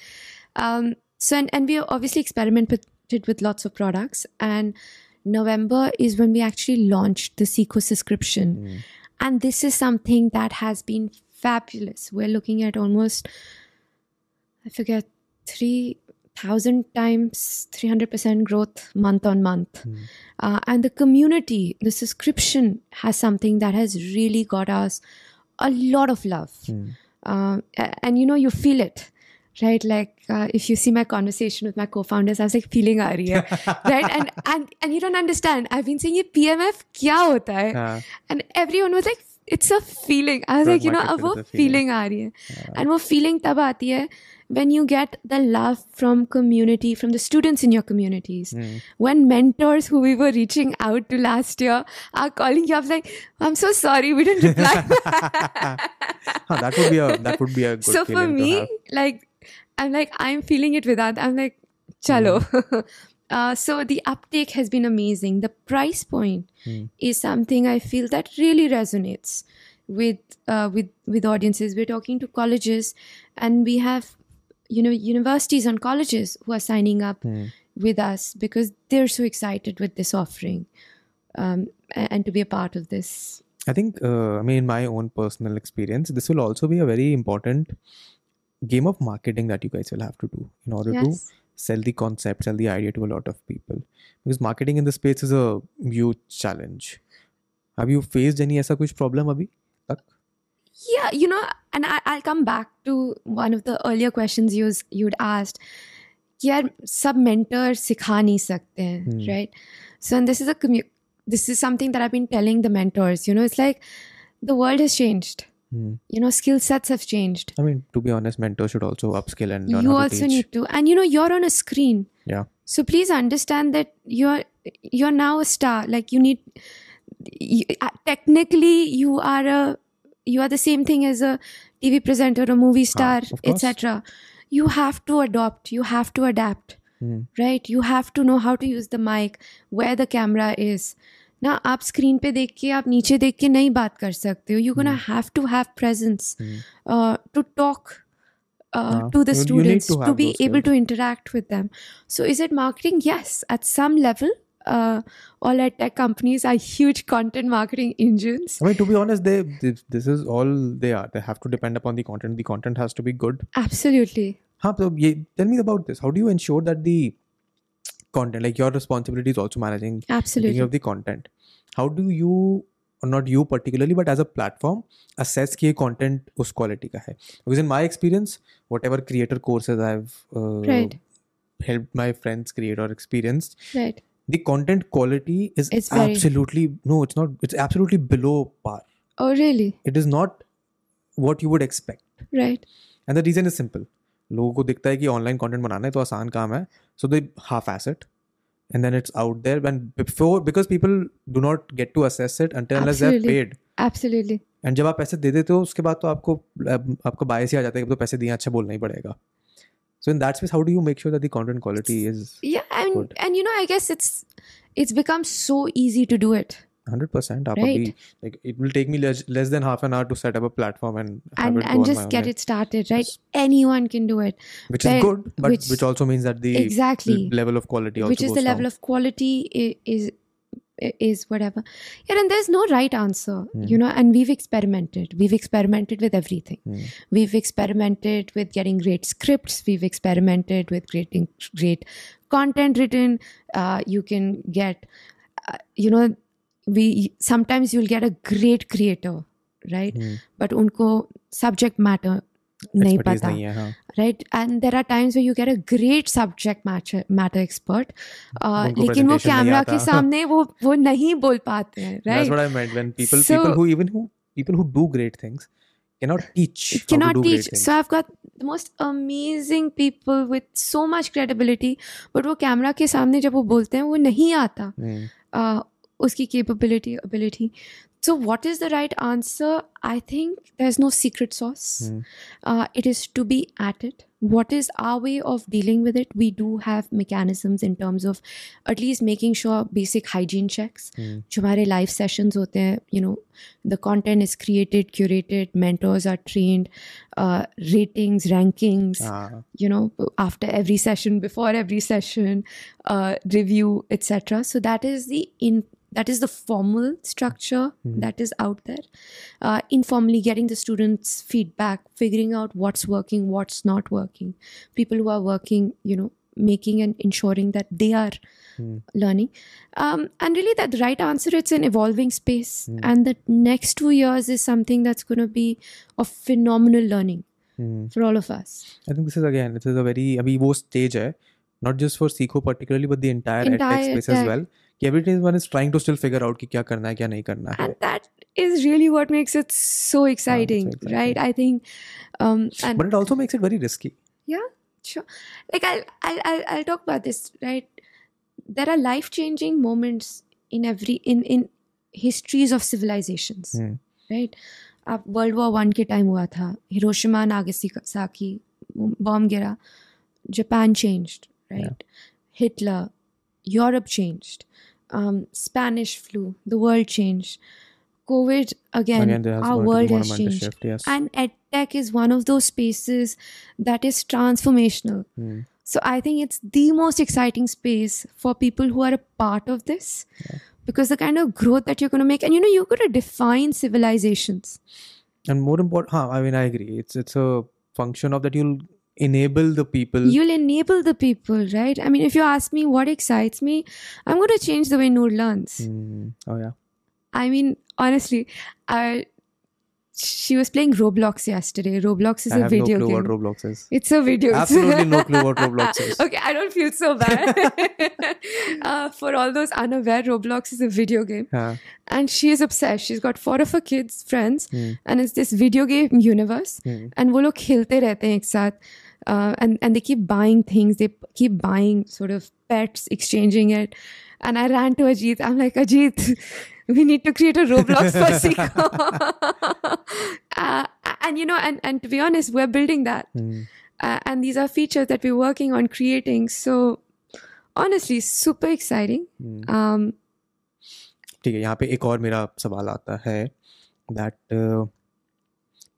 Um, so and, and we obviously experimented with lots of products and November is when we actually launched the Seekho subscription. And this is something that has been fabulous. We're looking at almost, I forget, 3,000 times 300% growth month on month. Uh, and the community, the subscription has something that has really got us a lot of love. Um, and you know you feel it right? Like uh, if you see my conversation with my co-founders i was like feeling aa right? And and and you don't understand. I've been saying ye pmf kya hota hai? Uh. and everyone was like it's a feeling. I was Product like, you know, market अब fit वो is a feeling. feeling आ रही है. And वो feeling तब आती है when you get the love from community, from the students in your communities. When mentors who we were reaching out to last year are calling you up like, I'm so sorry, we didn't reply. Huh, that would be a that would be a good so for feeling to me, have. like, I'm like, I'm feeling it without, I'm like, chalo. Hmm. uh, so the uptake has been amazing. The price point Hmm. is something I feel that really resonates with uh, with with audiences. We're talking to colleges, and we have you know universities and colleges who are signing up Hmm. with us because they're so excited with this offering um, and to be a part of this. I think, uh, I mean, in my own personal experience, this will also be a very important game of marketing that you guys will have to do in order to yes sell the concept, sell the idea to a lot of people. Because marketing in this space is a huge challenge. Have you faced any ऐसा कुछ problem अभी तक? Yeah, you know, and I, I'll come back to one of the earlier questions you you'd asked. यार सब mentor सिखा नहीं सकते हैं, Hmm. right? So, and this is a commu- this is something that I've been telling the mentors. You know, it's like the world Hmm. You know, skill sets have changed. I mean, to be honest, mentors should also upskill and learn you also teach. need to, and you know, you're on a screen. Yeah. So please understand that you're you're now a star. Like you need. You, uh, technically, you are a you are the same thing as a TV presenter, a movie star, of course. etc. You have to adopt. You have to adapt. Hmm. right you have to know how to use the mic where the camera is ना आप screen पे देख के आप नीचे देख के नहीं बात कर सकते हो you gonna have to have presence to talk हाँ, to the you- you need students to to, have be those able skills. to interact with them so is it marketing yes at some level uh, all our tech companies are huge content marketing engines I mean, to be honest, they this, this is all they are. They have to depend upon the content. The content has to be good. absolutely Huh, so ye, tell me about this. How do you ensure that the content, like your responsibility, is also managing absolutely of the content? How do you, or not you particularly, but as a platform, assess कि ये content उस quality का है? Because in my experience, whatever creator courses I've uh, Right. helped my friends create or experienced, right the content quality is It's absolutely very- no, it's not. It's absolutely below par. oh really It is not what you would expect. right and the reason is simple लोगों को दिखता है कि online content बनाना है तो आसान काम है so they half asset and then it's out there and before because people do not gate to assess it until unless they Absolutely. Paid absolutely and जब आप पैसे दे देते हो उसके बाद तो आपको आपका बायस ही आ जाता है कि अब तो पैसे दिए अच्छा बोलना ही पड़ेगा सो इन that space how do you make sure that the content quality is yeah and Good. and you know i guess it's it's become so easy to do it 100% right. Like it will take me less, less than half an hour to set up a platform and and, and just get it started right? Anyone can do it. Which but, is good but which, which, also means that the exactly. level of quality which is the level of quality is is whatever. Yeah and there's no right answer mm. you know and we've experimented. We've experimented with everything. Mm. we've experimented with getting great scripts. We've experimented with creating great content written. Uh, you can get uh, you know we sometimes you'll get a great creator right mm. but unko subject matter nahi pata, nahi hai, right and there are times where you get a great subject matter, matter expert uh wo camera ke samne wo, wo nahi bol यू hai, right that's what i meant when people so, people who even who people who do great things cannot teach cannot teach so i've got the most amazing people with so much credibility but wo camera ke samne jab wo bolte हैं wo nahi aata hmm. uh, उसकी capability ability so what is the right answer i think there's no secret sauce Hmm. uh, it is to be at it what is our way of dealing with it we do have mechanisms in terms of at least making sure basic hygiene checks Hmm. जो हमारे live sessions होते हैं you know the content is created curated mentors are trained uh, ratings rankings Ah, you know after every session before every session uh, review etc so that is the in that is the formal structure mm-hmm. that is out there uh, informally getting the students feedback figuring out what's working what's not working people who are working you know making and ensuring that they are mm. learning um, and really that the right answer it's an evolving space mm. and the next two years is something that's going to be of phenomenal learning mm. for all of us i think this is again this is a very I mean, stage not just for Seekho particularly but the entire, entire space as well कि everyone is trying to still figure out कि क्या करना है क्या नहीं करना है। And that is really what makes it so exciting right I think but it also makes it very risky या sure like I I I i'll talk about this right there are life changing moments in every in in histories of civilizations right आप world war one के time हुआ था Hiroshima Nagasaki bomb गिरा Japan changed right Hitler Europe changed um, Spanish flu, the world changed. COVID again, again our going to be world has changed. shift yes And EdTech is one of those spaces that is transformational. Hmm. So I think it's the most exciting space for people who are a part of this because the kind of growth that you're going to make, and you know, you're going to define civilizations. and more important huh, I mean I agree it's it's a function of that you'll enable the people you'll enable the people right i mean if you ask me what excites me i'm going to change the way noor learns mm. oh yeah i mean honestly i she was playing Roblox yesterday. Roblox is I a video no clue game. What Roblox is. It's a video game. Absolutely no clue what Roblox is. okay, I don't feel so bad. uh, for all those unaware, Roblox is a video game. And she is obsessed. She's got four of her kids, friends, hmm. and it's this video game universe. Hmm. And wo log khilte rehte hain ek saath. Uh, and and they keep buying things they keep buying sort of pets exchanging it and i ran to ajit i'm like ajit we need to create a roblox for Seekho. uh, and you know and and to be honest we're building that mm. uh, and these are features that we're working on creating so honestly super exciting mm. um ठीक है यहाँ पे एक और मेरा सवाल आता है that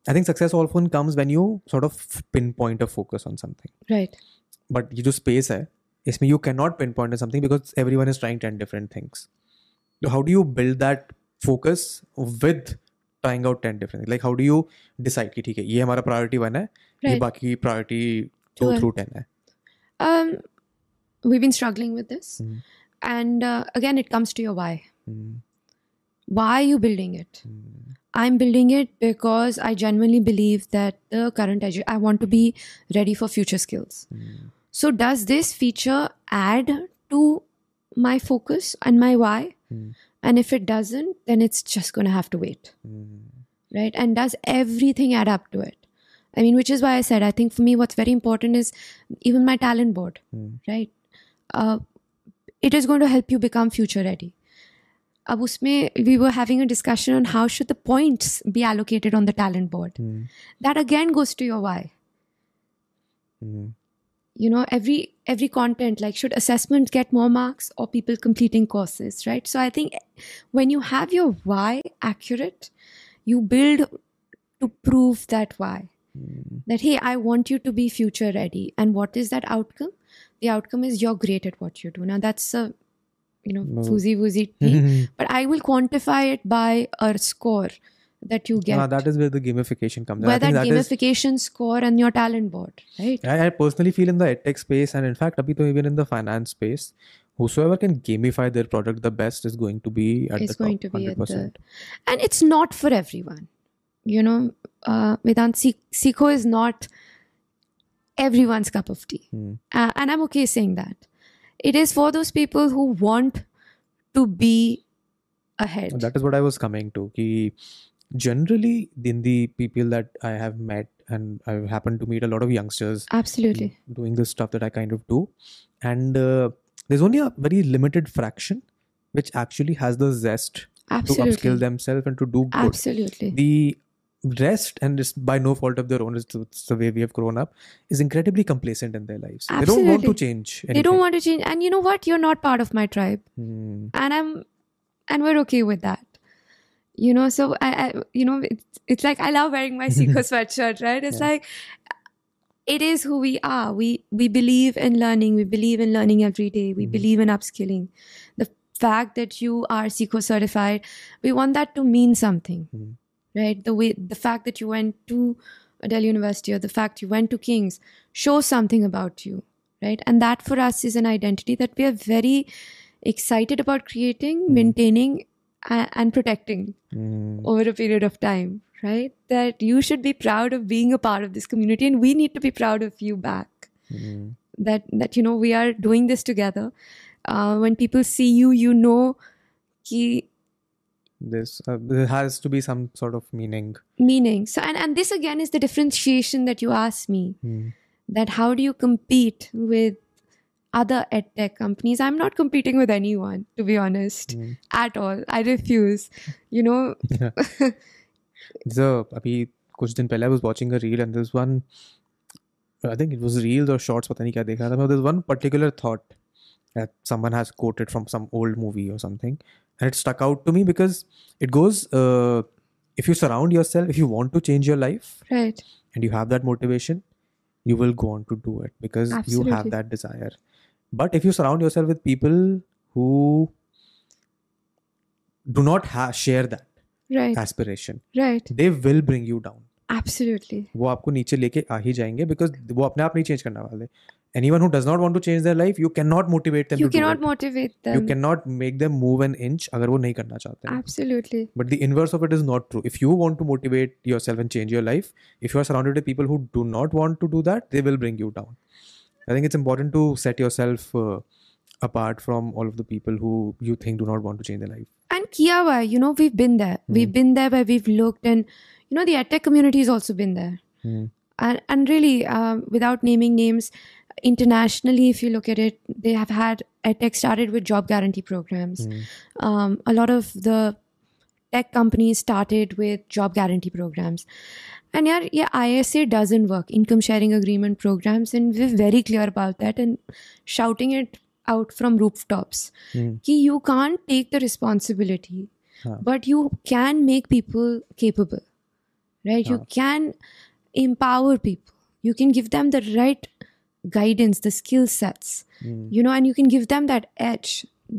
I think success ऑल्फोन comes when you sort of pin point a focus on something right. But ये जो स्पेस है इसमें you can not pinpoint something because every one is trying ten different things तो how do you build that focus with trying out ten different like how do you decide कि ठीक है ये हमारा priority one है ये Right. बाकी priority to Two है। थ्रू टेन है Um, we've been struggling with this. Mhm. And uh, again, it comes to your why. Hmm. Why are you building it? Hmm. I'm building it because I genuinely believe that the current edu- I want to be ready for future skills. Hmm. So does this feature add to my focus and my why? Hmm. And if it doesn't, then it's just going to have to wait, Hmm. right? And does everything add up to it? I mean, which is why I said I think for me what's very important is even my talent board, Hmm. right? Uh, it is going to help you become future ready. अब उसमें we were having a discussion on how should the points be allocated on the talent board. Hmm. That again goes to your why. Hmm. you know every every content like should assessments get more marks or people completing courses right so i think when you have your why accurate you build to prove that why Hmm. that hey i want you to be future ready and what is that outcome the outcome is you're great at what you do now that's a you know No. fuzzy woozy thing but i will quantify it by a score that you get Ah, that is where the gamification comes in. where that that is gamification score and your talent board right I, I personally feel in the edtech space and in fact abhi even in the finance space whosoever can gamify their product the best is going to be at It's the going top to be at the 100%. and it's not for everyone you know uh, vedant Sik- Seekho is not everyone's cup of tea Hmm. uh, and i'm okay saying that it is for those people who want to be ahead. That is what i was coming to ki generally in the people that i have met and i happen to meet a lot of youngsters absolutely. doing the stuff that i kind of do. And uh, there's only a very limited fraction which actually has the zest to upskill themselves and to do good. Absolutely. The rest and it's by no fault of their own it's, it's the way we have grown up is incredibly complacent in their lives. They don't want to change anything. they don't want to change. And you know what? You're not part of my tribe. Hmm. and i'm and we're okay with that. You know so i, I you know it's, it's like i love wearing my Seekho sweatshirt right? It's Yeah. like it is who we are. We we believe in learning. We believe in learning every day. We Mhm. believe in upskilling. The fact that you are Seekho certified we want that to mean something. Mhm. Right the way the fact that you went to Adele University or the fact you went to King's shows something about you right and that for us is an identity that we are very excited about creating Mhm. maintaining a- and protecting Hmm. over a period of time right that you should be proud of being a part of this community and we need to be proud of you back Hmm. that that you know we are doing this together uh, when people see you you know ki this uh, there has to be some sort of meaning meaning so and, and this again is the differentiation that you asked me Hmm. that how do you compete with other edtech companies i'm not competing with anyone to be honest Hmm. at all i refuse you know So अभी कुछ दिन पहले I was watching a reel and there's one I think it was reels or shorts पता नहीं क्या देखा था but there's one particular thought that someone has quoted from some old movie or something and it stuck out to me because it goes uh, if you surround yourself if you want to change your life right and you have that motivation you will go on to do it because you Absolutely. have that desire but if you surround yourself with people who do not ha- share that right aspiration right they will bring you down Absolutely. वो आपको नीचे लेके आ ही जाएंगे because वो अपने आप नहीं change करने वाले anyone who does not want to change their life you cannot motivate them you cannot motivate them you cannot make them move an inch agar wo nahi karna chahte absolutely but the inverse of it is not true if you want to motivate yourself and change your life if you are surrounded with people who do not want to do that they will bring you down i think it's important to set yourself uh, apart from all of the people who you think do not want to change their life. And Kiawa, you know, we've been there. Mm. We've been there where we've looked, and you know, the edtech community has also been there. Mm. And and really, um, without naming names, internationally, if you look at it, they have had tech started with job guarantee programs. Um, a lot of the tech companies started with job guarantee programs. And yeah, yeah, ISA doesn't work, income sharing agreement programs, and we're very clear about that and shouting it out from rooftops. Hmm. Ki you can't take the responsibility, Huh. but you can make people capable, right? You can empower people. You can give them the right guidance, the skill sets, Hmm. you know, and you can give them that edge,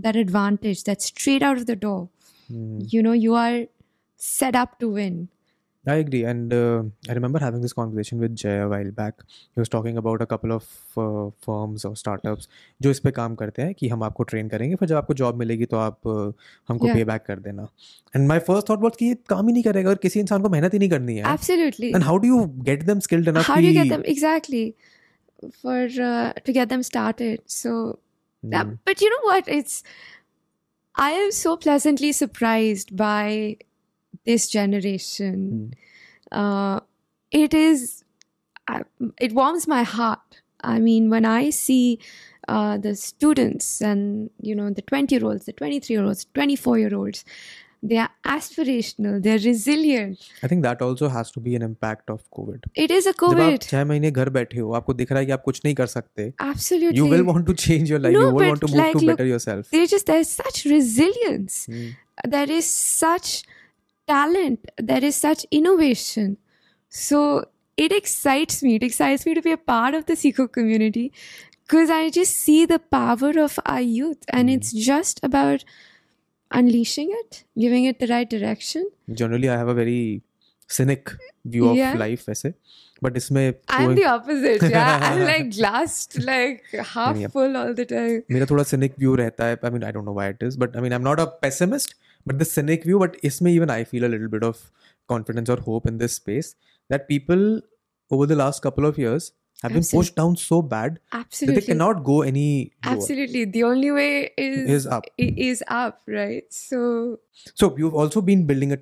that advantage, that straight out of the door. Hmm. You know, you are set up to win. I agree, and uh, I remember having this conversation with Jay a while back. He was talking about a couple of uh, firms or startups जो इस पे काम करते हैं कि हम आपको train करेंगे फिर जब आपको जॉब मिलेगी तो आप uh, हमको Yeah. पे बैक कर देना and my first thought was कि ये काम ही नहीं करेगा और किसी इंसान को मेहनत ही नहीं करनी है Absolutely. And how do you get them skilled enough How do you get them exactly for uh, to get them started? So, Hmm. but you know what? It's I am so pleasantly surprised by this generation. Uh, it is, I it warms my heart. I mean, when I see uh, the students and you know the twenty-year-olds, the twenty-three-year-olds, twenty-four-year-olds, they are aspirational. They are resilient. I think that also has to be an impact of covid. It is a covid. absolutely. You will want to change your life. No, you will want to move like, to look, better yourself. there just there is such resilience. Hmm. there is such talent. There is such innovation. So it excites me. It excites me to be a part of the Seekho community because I just see the power of our youth. And mm. it's just about unleashing it giving it the right direction generally i have a very cynic view of Yeah. life वैसे but इसमें i'm थोड़ा- the opposite yeah i'm like glass like half नहीं, अब- full all the time मेरा थोड़ा cynic view रहता है I mean I don't know why it is but I mean I'm not a pessimist but the cynic view but इसमें even I feel a little bit of confidence or hope in this space that people over the last couple of years have been Absolutely. pushed down so bad that absolutely they cannot go any lower. Absolutely. The only way is Is up. i- Is up, right? So So you've also been building a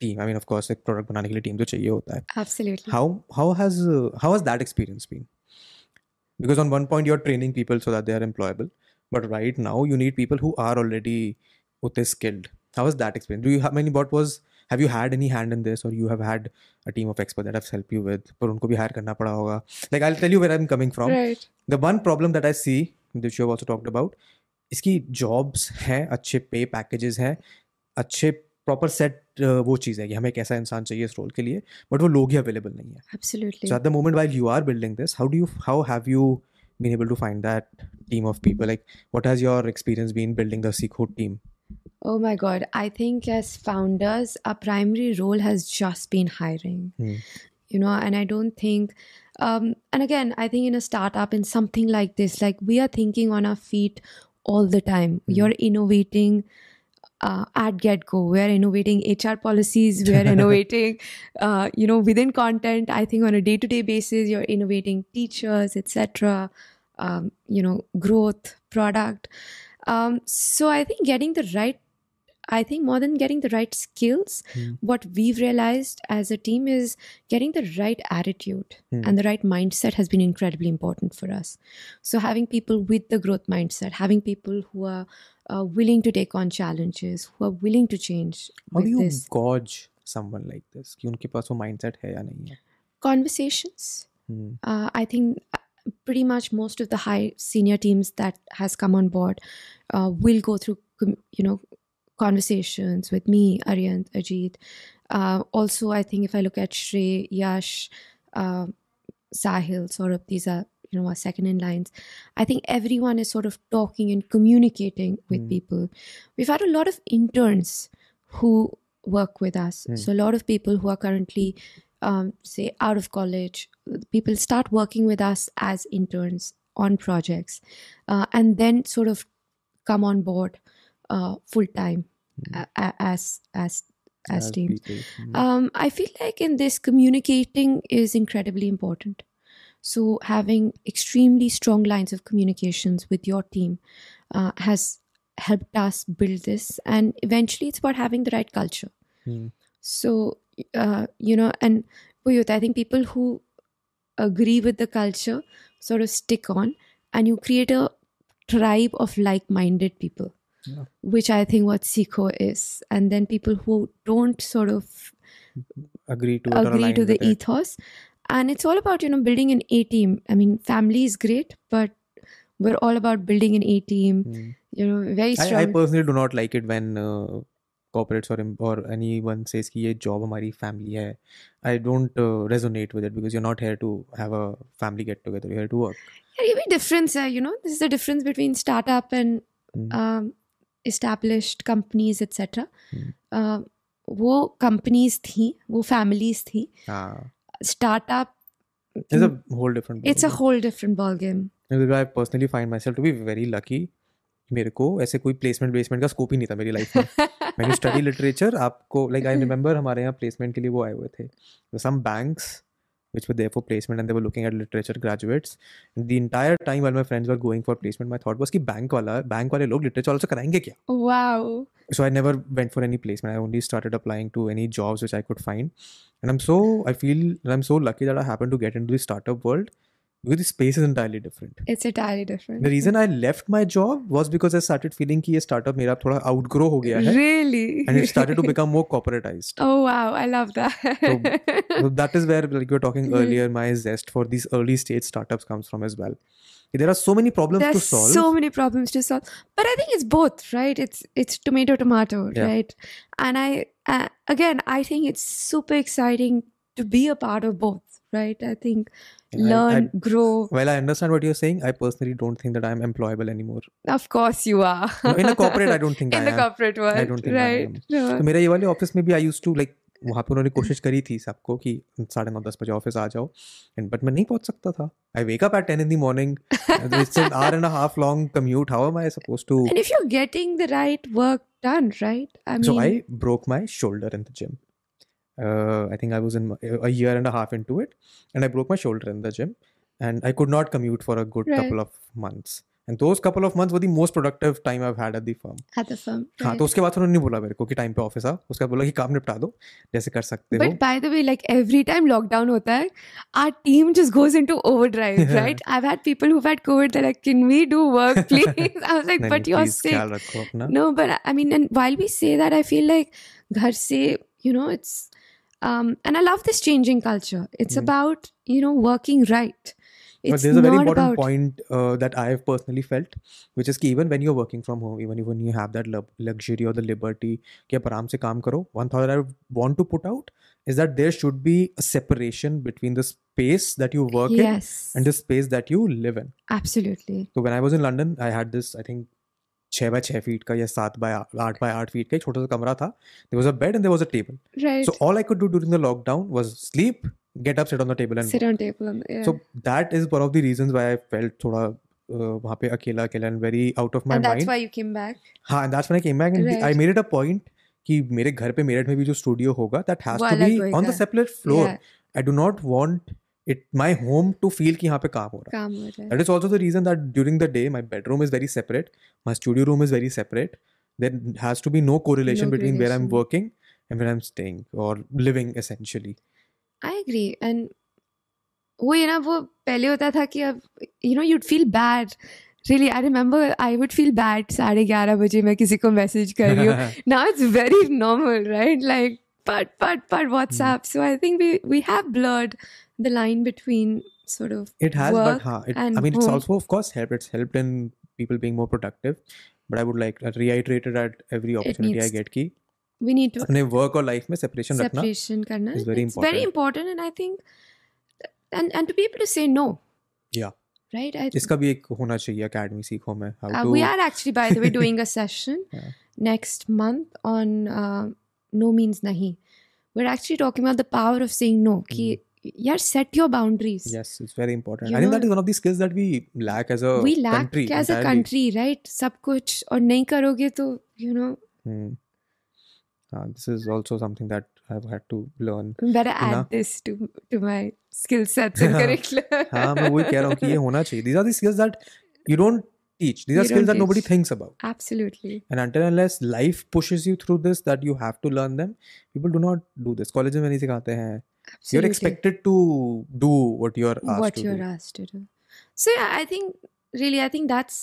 team I mean of course एक product बनाने के लिए team तो चाहिए होता है absolutely. how how has uh, how has that experience been because on one point you're training people so that they are employable but right now you need people who are already utte skilled how was that experience do you have many what was have you had any hand in this or you have had a team of experts that have helped you with पर उनको भी hire करना पड़ा होगा like I'll tell you where I'm coming from Right. the one problem that I see which you have also talked about इसकी jobs हैं अच्छे पे packages हैं अच्छे proper set uh, वो चीज़ है कि हमें एक ऐसा इंसान चाहिए इस रोल के लिए बट वो लोग ही अवेलेबल नहीं है Absolutely. so at the moment while you are building this, how do you how have you been able to find that team of people? Like what has your experience been building the Seco team? Oh my God. I think as founders, our primary role has just been hiring. Hmm. You know, and I don't think um, and again, I think in a startup in something like this, like we are thinking on our feet all the time. You're innovating uh, at get go. We are innovating HR policies. We are innovating, uh, you know, within content. I think on a day to day basis, you're innovating teachers, etc. Um, you know, growth, product. Um, so I think getting the right, I think more than getting the right skills, Hmm. what we've realized as a team is getting the right attitude Hmm. and the right mindset has been incredibly important for us. So having people with the growth mindset, having people who are uh, willing to take on challenges, who are willing to change How with do you this gauge someone like this? कि उनके पास वो mindset है या नहीं है? conversations. Hmm. Uh, I think uh, pretty much most of the high senior teams that has come on board uh, will go through com- you know conversations with me, Aryant, Ajit. Uh, also, I think if I look at Shrey, Yash, uh, Sahil, of these are you know our second in lines. I think everyone is sort of talking and communicating with Hmm. people. We've had a lot of interns who work with us. Hmm. So a lot of people who are currently um, say out of college, people start working with us as interns on projects, uh, and then sort of come on board uh, full time Mm. a- a- as as as teams. people. Mm. Um, I feel like in this, communicating is incredibly important. So, having extremely strong lines of communications with your team uh, has helped us build this. And eventually, it's about having the right culture. Hmm. So, uh, you know, and Puyut, I think people who agree with the culture sort of stick on, and you create a tribe of like minded people which I think what Seekho is. And then people who don't sort of agree to agree to the ethos. It. And it's all about, you know, building an A team. I mean, family is great, but we're all about building an A team. Mm. You know, very strong. I, I, personally do not like it when uh, corporates or or anyone says ki ye job hamari family hai. I don't uh, resonate with it because you're not here to have a family get together. You're here to work. Yeah, ये difference uh, You know, this is the difference between startup and mm. Established companies, etc. Hmm. Uh, वो companies थी, वो families थी. हाँ. Startup, It's a whole different. it's a whole different ballgame. Because I personally find myself to be very lucky. मेरे को ऐसे कोई placement placement का स्कोप ही नहीं था मेरी लाइफ में when you study literature आपको like I remember हमारे यहाँ प्लेसमेंट के लिए वो आए हुए थे some banks which were there for placement and they were looking at literature graduates. And the entire time while my friends were going for placement my thought was ki bank wala bank wale log literature also karayenge kya? Wow. So i never went for any placement. I only started applying to any jobs which i could find. And i'm so i feel i'm so lucky that i happened to get into the startup world because the space is entirely different. It's entirely different. The reason I left my job was because I started feeling कि ये startup मेरा थोड़ा outgrow हो गया है, Really? and it started to become more corporatized. Oh wow, I love that. So that is where like you were talking Mhm. earlier, my zest for these early stage startups comes from as well. There are so many problems There's to solve. so many problems to solve, but I think it's both, right? It's it's tomato tomato, Yeah. right? And I uh, again, I think it's super exciting to be a part of both, right? I think Yeah, I- learn, I- grow. While I understand what you're saying, I personally don't think that I'm employable anymore. Of course, you are. No, in a corporate, I don't think in I the am. corporate world, don't think I right? am. No. तो मेरा ये वाले office में भी आई use to like वहाँ पे उन्होंने कोशिश करी थी सबको कि साढ़े नौ दस बजे ऑफिस आ जाओ एंड बट मैं नहीं पहुंच सकता था I wake up at ten in the morning it's an hour and half long commute how am I suppose to And if you're getting the right work done, right? I mean, so I broke my shoulder in the gym. Uh, I think I was in my- a year and a half into it, and I broke my shoulder in the gym, and I could not commute for a good Right. couple of months. And those couple of months were the most productive time I've had at the firm. at the firm. हाँ right. तो उसके बाद उन्होंने नहीं बोला मेरे को कि टाइम पे ऑफिस आ उसके बाद बोला कि काम निपटा दो जैसे कर सकते हो But by the way, like every time lockdown hota hai, our team just goes into overdrive, right? I've had people who've had COVID. They're like, "Can we do work, please?" I was like, नहीं, "But नहीं, you're please sick." ख्याल रखो अपना No, but I mean, and while we say that, I feel like ghar um, and I love this changing culture. It's mm. about, you know, working right. It's but there's a very important about... point uh, that I have personally felt, which is even when you're working from home, even when you have that luxury or the liberty, ki se kaam karo, one thought that I want to put out is that there should be a separation between the space that you work yes. in and the space that you live in. Absolutely. So when I was in London, I had this, I think, छः by छः feet का या सात bye आठ bye आठ feet का छोटा सा कमरा था। There was a bed and there was a table so all I could do during the lockdown was sleep get up set on the table and so that is one of the reason one I the थोड़ा uh, वहाँ पे अकेला अकेला and very out of my mind हाँ that's why I came back and I made it a point कि मेरे घर पे मेरठ में भी जो स्टूडियो होगा that has to be on the separate floor I do not want it my home to feel कि यहाँ पे काम हो रहा है। That is also the reason that during the day my bedroom is very separate my studio room is very separate there has to be no correlation between where I am working and where I am staying और living essentially I agree and वो ये ना वो पहले होता था कि अब you know you'd feel bad really i remember i would feel bad 11:30 baje main kisi ko message kar rahi hu now it's very normal right? Like but but but whatsapp so i think we we have blurred the line between sort of it has work but हाँ, it, I and mean it's home. also of course helped it's helped in people being more productive but I would like to reiterate it at every opportunity I needs get कि we need to अपने work और life में separation रखना separation karna is very it's very important and i think and and to be able to say no Yeah. right I, इसका भी एक होना चाहिए academy सीखो में how Uh, to we are actually, by the way, doing a session Yeah. next month on uh, no means नहीं we are actually talking about the power of saying no कि यार set your boundaries yes it's very important I think that is one of the skills that we lack as a country we lack as a country right सब कुछ और नहीं करोगे तो you know हाँ this is also something that I have had to learn better add this to to my skill sets in curriculum हाँ मैं वही कह रहा हूँ कि ये होना चाहिए। These are the skills that you don't teach. These are You skills don't that nobody teach. thinks about. absolutely And until unless life pushes you through this, that you have to learn them. People do not do this. College में नहीं सिखाते हैं. You're absolutely expected to do what you're asked what to you're do. asked to do. So yeah, I think really, I think that's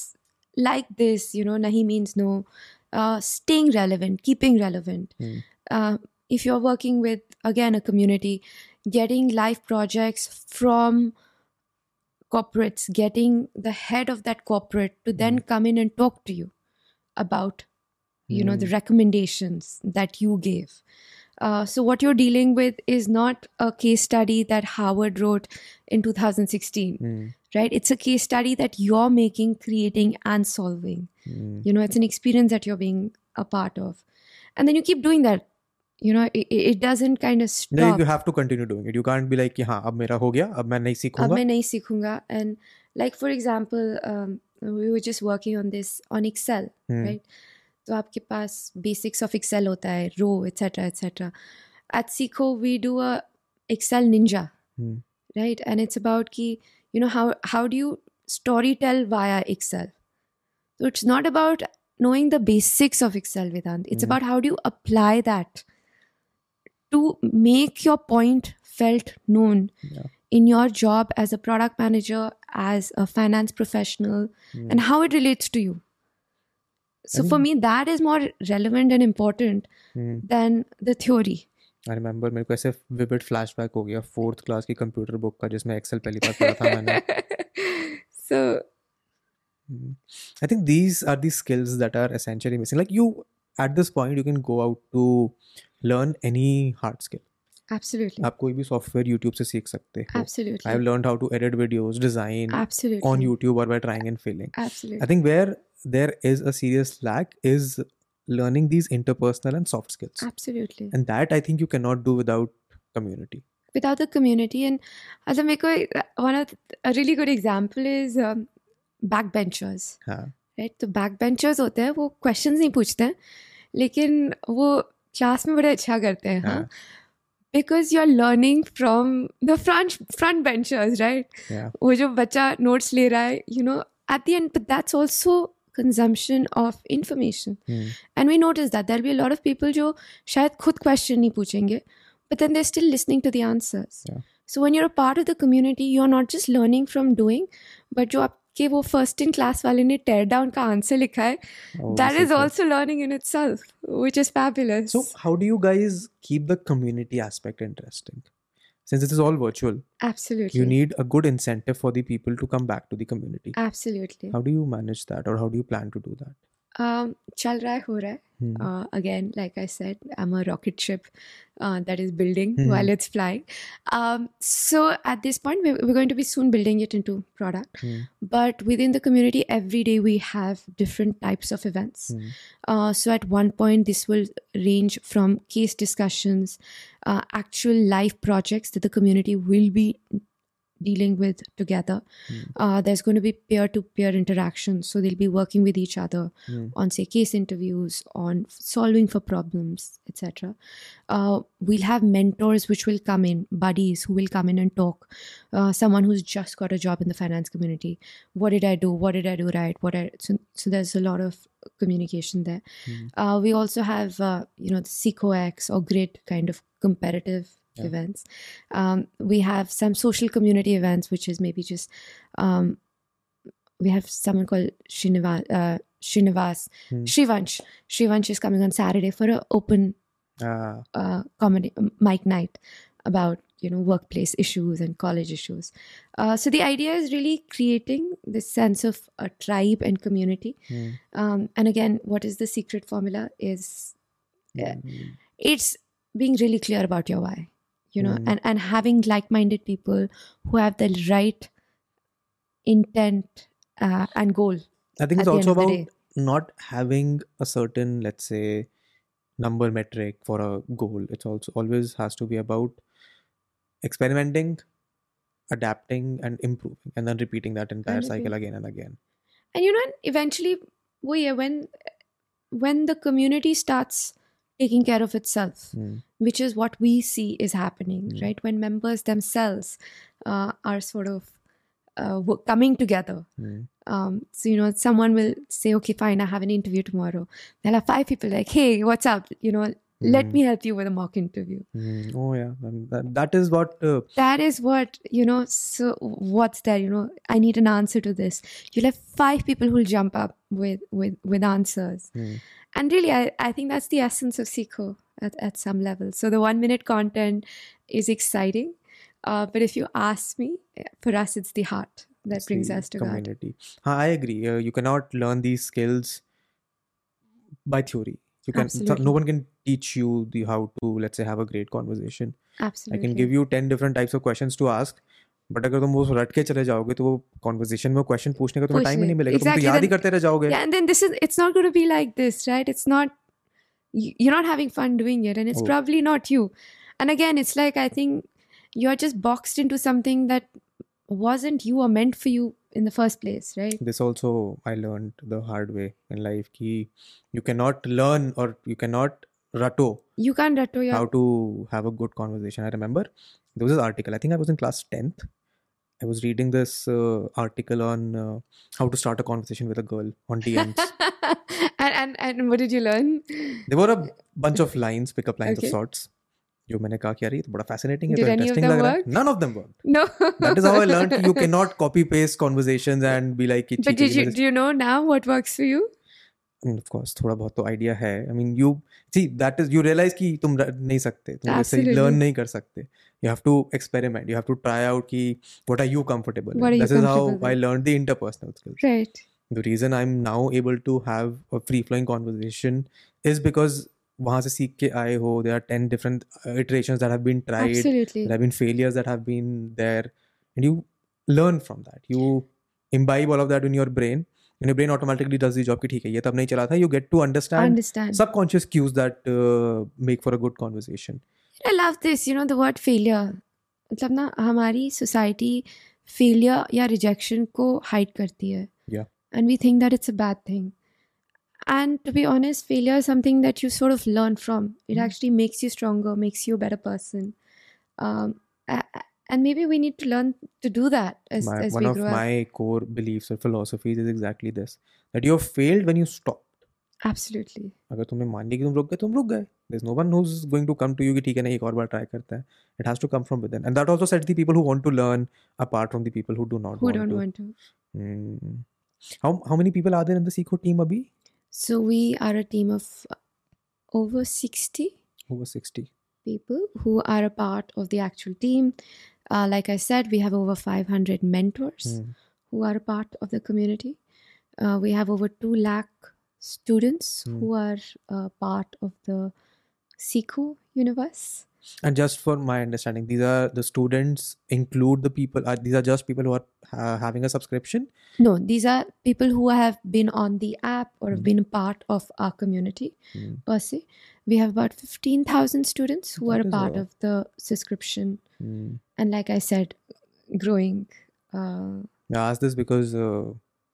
like this. You know, nahi means no. Uh, staying relevant, keeping relevant. Hmm. Uh, if you're working with again a community, getting live projects from corporates, getting the head of that corporate to then come in and talk to you about you know the Hmm. recommendations that you gave uh, so what you're dealing with is not a case study that Harvard wrote in 2016 Hmm. right it's a case study that you're making creating and solving Hmm. you know it's an experience that you're being a part of and then you keep doing that you know it, it doesn't kind of No, stop you have to continue doing it. You can't be like कि हाँ अब मेरा हो गया अब मैं नहीं अब सीखूंगा. मैं नहीं सीखूंगा and like for example um, we were just working on this on excel Hmm. right तो आपके पास basics of excel होता है row etc etc at Seco we do a excel ninja Hmm. right and it's about ki you know how how do you story tell via excel so it's not about knowing the basics of excel vedant it's Hmm. about how do you apply that to make your point felt known Yeah. in your job as a product manager as a finance professional Hmm. and how it relates to you so for think- me that is more relevant and important Hmm. than the theory I remember मेरे को ऐसे vivid flashback हो गया fourth class की computer book का जिसमें Excel पहली बार पढ़ा था मैंने so I think these are the skills that are essentially missing. Like you, at this point, you can go out to learn any hard skill. absolutely आप कोई भी सॉफ्टवेयर यूट्यूब से सीख सकते हो absolutely I have learned how to edit videos design YouTube or by trying and failing. absolutely I think where there is a serious lack is learning these interpersonal and soft skills. absolutely And that I think you cannot do without community. without the community and मेरे को one of a really good example is um, backbenchers हाँ right तो back होते हैं वो questions नहीं पूछते हैं लेकिन वो क्लास में बड़े अच्छा करते हैं हाँ because you are learning from the front front benchers right वो जो बच्चा नोट्स ले रहा है you know at the end that's also consumption of information and we notice that there be lot of people जो शायद खुद क्वेश्चन नहीं पूछेंगे but then they're still listening to the answers so one you're a part of the community you are not just learning from doing but जो आप कि वो first in class वाले ने टेयर डाउन का आंसर लिखा है that is also learning in itself which is fabulous so how do you guys keep the community aspect interesting since this is all virtual absolutely you need a good incentive for the people to come back to the community absolutely how do you manage that or how do you plan to do that um, chal raha ho raha hmm. Uh, again, like I said, I'm a rocket ship uh, that is building hmm. while it's flying. Um, so at this point, we're, we're, going to be soon building it into product. hmm. But within the community, every day we have different types of events. Hmm. Uh, so at one point, this will range from case discussions, uh, actual live projects that the community will be dealing with together. Hmm. uh, there's going to be peer-to-peer interaction so they'll be working with each other Hmm. on say case interviews on solving for problems etc uh, we'll have mentors which will come in buddies who will come in and talk. Uh, someone who's just got a job in the finance community. What did i do? What did i do right? What I, so, so there's a lot of communication there. Uh, we also have uh, you know the SeekhoX or grid kind of competitive Yeah. events um, we have some social community events which is maybe just um, we have someone called Srinivas, uh, Srinivas Hmm. Shivansh. Shivansh is coming on Saturday for an open Ah, uh, comedy mic night about you know workplace issues and college issues. Uh, so the idea is really creating this sense of a tribe and community. hmm. Um, and again, what is the secret formula? Is Yeah. Hmm. it's being really clear about your why, you know, Mm. and and having like-minded people who have the right intent uh, and goal. I think it's also about not having a certain, let's say, number metric for a goal it's also always has to be about experimenting adapting and improving and then repeating that entire cycle again. and again and you know eventually yeah, when when the community starts taking care of itself Hmm. which is what we see is happening Mm. right when members themselves uh, are sort of uh, coming together Hmm. um, so you know someone will say okay fine i have an interview tomorrow they'll have five people like hey what's up you know let Mhm. me help you with a mock interview Hmm. oh yeah that, that is what uh, that is what you know so what's there you know i need an answer to this you'll have five people who'll jump up with with with answers hmm. and really i, I think that's the essence of Seekho at, at some level so the one minute content is exciting uh, but if you ask me for us it's the heart that It's brings us to God. community Huh, i agree uh, you cannot learn these skills by theory you can so Absolutely. no one can teach you the how to let's say have a great conversation absolutely I can give you 10 different types of questions to ask but अगर तुम वो रट के चले जाओगे तो वो conversation में क्वेश्चन पूछने का तुम्हें टाइम ही नहीं पूछने- मिलेगा तुम तो exactly, याद ही then- करते रह जाओगे yeah and then this is it's not going to be like this right it's not y- you're not having fun doing it and it's Oh. probably not you and again it's like i think you're just boxed into something that wasn't you or meant for you in the first place right? This also I learned the hard way in life कि you cannot learn or you cannot rato you can't rattle your how to have a good conversation. I remember there was this article I think I was in class 10th I was reading this uh, article on uh, how to start a conversation with a girl on DMs and, and and what did you learn? There were a bunch of lines pick-up lines Okay. of sorts जो मैंने कहा कि यार ये तो बड़ा fascinating है तो इंटरेस्टिंग लग रहा है. None of them work no that is how I learned you can not copy paste conversations and be like but did you do you know now what works for you of course थोड़ा बहुत तो idea है। I mean you see that is you realize कि तुम नहीं सकते तुम ऐसे लर्न नहीं कर सकते। You have to experiment you have to try out कि what are you comfortable this is how I learned the interpersonal skills right the reason I am now able to have a free flowing conversation is because वहाँ से सीख के आए हो there are ten different iteration that have been tried have been failures that have been there and you learn from that you imbibe all of that in your brain in brain automatically does the job की ठीक है ये तब नहीं चला था you get to understand subconscious cues that make for a good conversation I love this you know the word failure मतलब ना हमारी सोसाइटी फेलियर या रिजेक्शन को हाइड करती है. And we think that it's a bad thing and to be honest failure is something that you sort of learn from it Mm. actually makes you stronger makes you a better person um, a- a- and maybe we need to learn to do that as, my, as one we of grow up my core beliefs or philosophies is exactly this that you have failed when you stop absolutely अगर तुमने मान लिया कि तुम रुक गए तुम रुक गए there's no one who's going to come to you कि ठीक है ना एक और बार ट्राई करता है it has to come from within and that also sets the people who want to learn apart from the people who do not who want don't to want to Hmm. how how many people are there in the Seco team abhi so we are a team of over 60 over 60 people who are a part of the actual team. Uh, like I said, we have over 500 mentors Hmm. who are a part of the community. Uh, we have over 2 lakh students Hmm. who are uh, part of the Seekho universe. And just for my understanding, these are the students include the people. Are these are just people who are uh, having a subscription? No, these are people who have been on the app or have Hmm. been a part of our community Hmm. per se. We have about 15,000 students who are a part a- of the subscription. Hmm. And like I said, growing. Uh, I asked this because uh,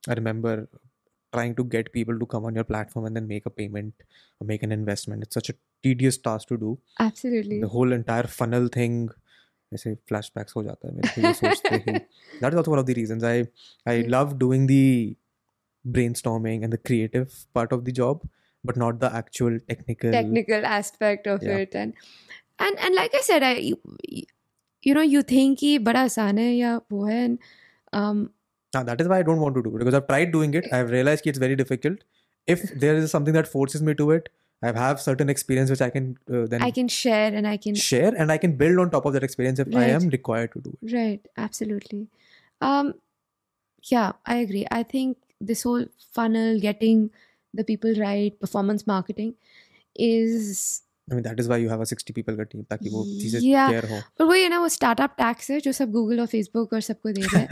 I remember trying to get people to come on your platform and then make a payment or make an investment. It's such a tedious task to do. absolutely. The whole entire funnel thing. ऐसे flashbacks हो जाता है मेरे को ये सोचते ही that is also one of the reasons I I Yeah. love doing the brainstorming and the creative part of the job but not the actual technical technical aspect of Yeah. it and and and like i said i you, you know you think कि बड़ा आसान है या वो है and um Now, that is why I don't want to do it because I've tried doing it. I've realized कि it's very difficult. If there is something that forces me to it, I have certain experience which I can uh, then i can share and i can share and I can build on top of that experience if I Right. am required to do it. right absolutely um yeah i agree i think this whole funnel getting the people right performance marketing is I mean, that is why you have a 60 people का team ताकि वो चीजें Yeah. clear हो. पर वो ये ना वो स्टार्टअप टैक्स है जो सब गूगल और फेसबुक और सबको दे रहे हैं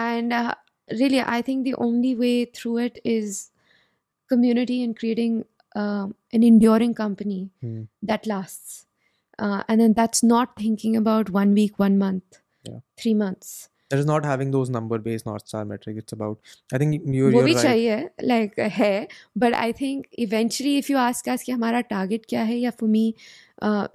and uh, really i think the only way through it is community and creating um, an enduring company Hmm. that lasts. Uh, and then that's not thinking about one week, one month, Yeah. three months. That is not having those number based North Star metric. It's about, I think you, वो you're भी right. चाहिए like है but I think eventually if you ask us कि हमारा target क्या है या for me uh,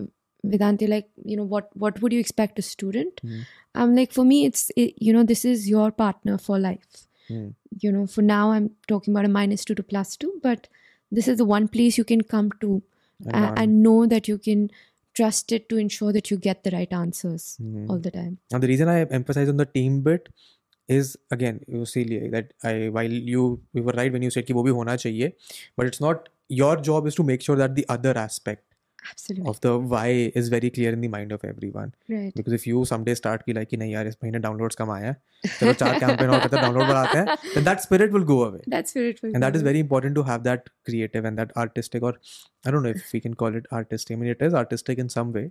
Vedanti like you know what what would you expect a student Hmm. I'm like for me it's it, you know this is your partner for life Hmm. you know for now I'm talking about a minus two to plus two but this is the one place you can come to and, and know that you can trust it to ensure that you get the right answers mm-hmm. all the time. And the reason I emphasize on the team bit is again you see that I while you we were right when you said ki wo bhi hona chahiye, but it's not your job is to make sure that the other aspect absolutely of the why is very clear in the mind of everyone right because if you someday start की like कि नहीं यार इस महीने downloads कम आए हैं चलो चार कैंपेन और करते डाउनलोड बढ़ाते हैं then that spirit will go away that's spiritual and that is growth. very important to have that creative and that artistic or I don't know if we can call it artistic I mean it is artistic in some way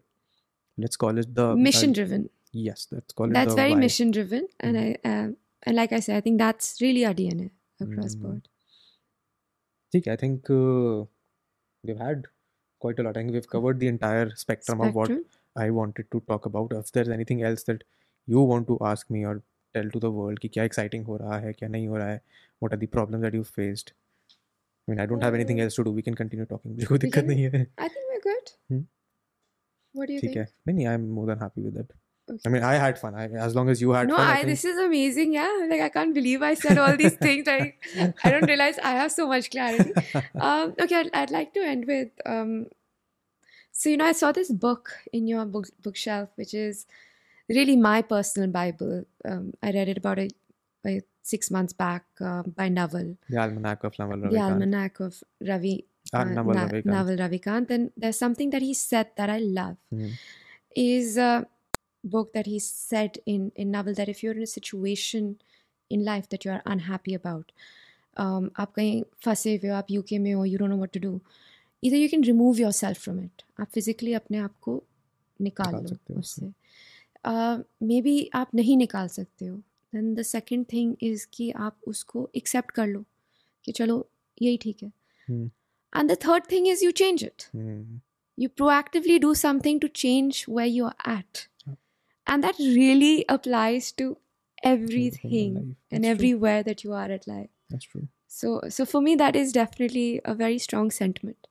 let's call it the mission driven yes let's call it that's the very why. mission driven and i um, and like i said i think that's really our dna across Mm. board think I think uh, we've had quite a lot. I think we've covered the entire spectrum, spectrum, of what I wanted to talk about. If there's anything else that you want to ask me or tell to the world, ki kya exciting ho raha hai, kya nahi ho raha hai, what are the problems that you faced? I mean, I don't have anything hmm. else to do. We can continue talking. We can, I think we're good. Hmm? What do you think? Hai. No, I'm more than happy with that. I mean I had fun. I, as long as you had no fun i I think this is amazing yeah. Like i can't believe i said all these things. Like i don't realize i have so much clarity. Um okay I'd, I'd like to end with um so you know i saw this book in your book, bookshelf which is really my personal bible. Um, i read it about a, a six months back uh, by naval. The almanac of Naval the almanac of ravi Ah, uh, Naval Na- Ravikant. Naval Ravikant. And there's something that he said that i love Hmm. is a book that he said in in Naval that if you're in a situation in life that you are unhappy about um, आप कहीं फंसे हुए हो आप UK में हो you don't know what to do इधर you can remove your self from it आप फिजिकली अपने आप को निकाल निकाल सकते लो हो उससे मे बी आप नहीं निकाल सकते हो then the second thing is कि आप उसको एक्सेप्ट कर लो कि चलो यही ठीक है Hmm. And the third thing is you change it Hmm. you proactively do something to change where you're at Yeah. and that really applies to Everything in everything life. and That's true. everywhere that you are at life That's true so so for me that is definitely a very strong sentiment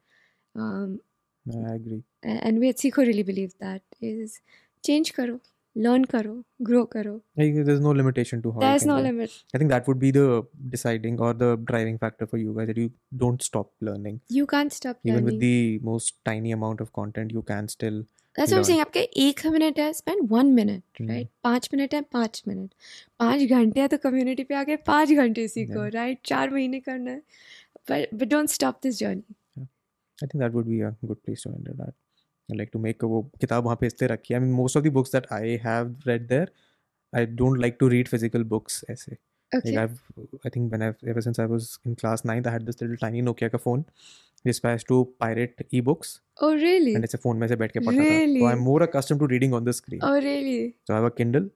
um, I agree and we at Seekho really believe that is change karo learn karo grow karo Like, there's no limitation to how there's no limit I think that would be the deciding or the driving factor for you guys that you don't stop learning. you can't stop learning. Even with the most tiny amount of content, you can still. That's what I'm saying. आपके एक minute है spend one minute right पाँच minute है पाँच minute पाँच घंटे है तो कम्युनिटी पे आके पाँच घंटे सीखो राइट चार महीने करना है but don't stop this journey I think that would be a good place to end that like to make वो किताब वहाँ पे इसलिए रखी I mean most of the books that I have read there I don't like to read physical books ऐसे. Okay. Like I've, I think when I've ever since I was in class ninth, I had this little tiny Nokia का phone. जिस पे I used to pirate ebooks oh really? and ऐसे phone में से बैठ के पढ़ता था. Really? So I'm more accustomed to reading on the screen. Oh really? So I have a Kindle.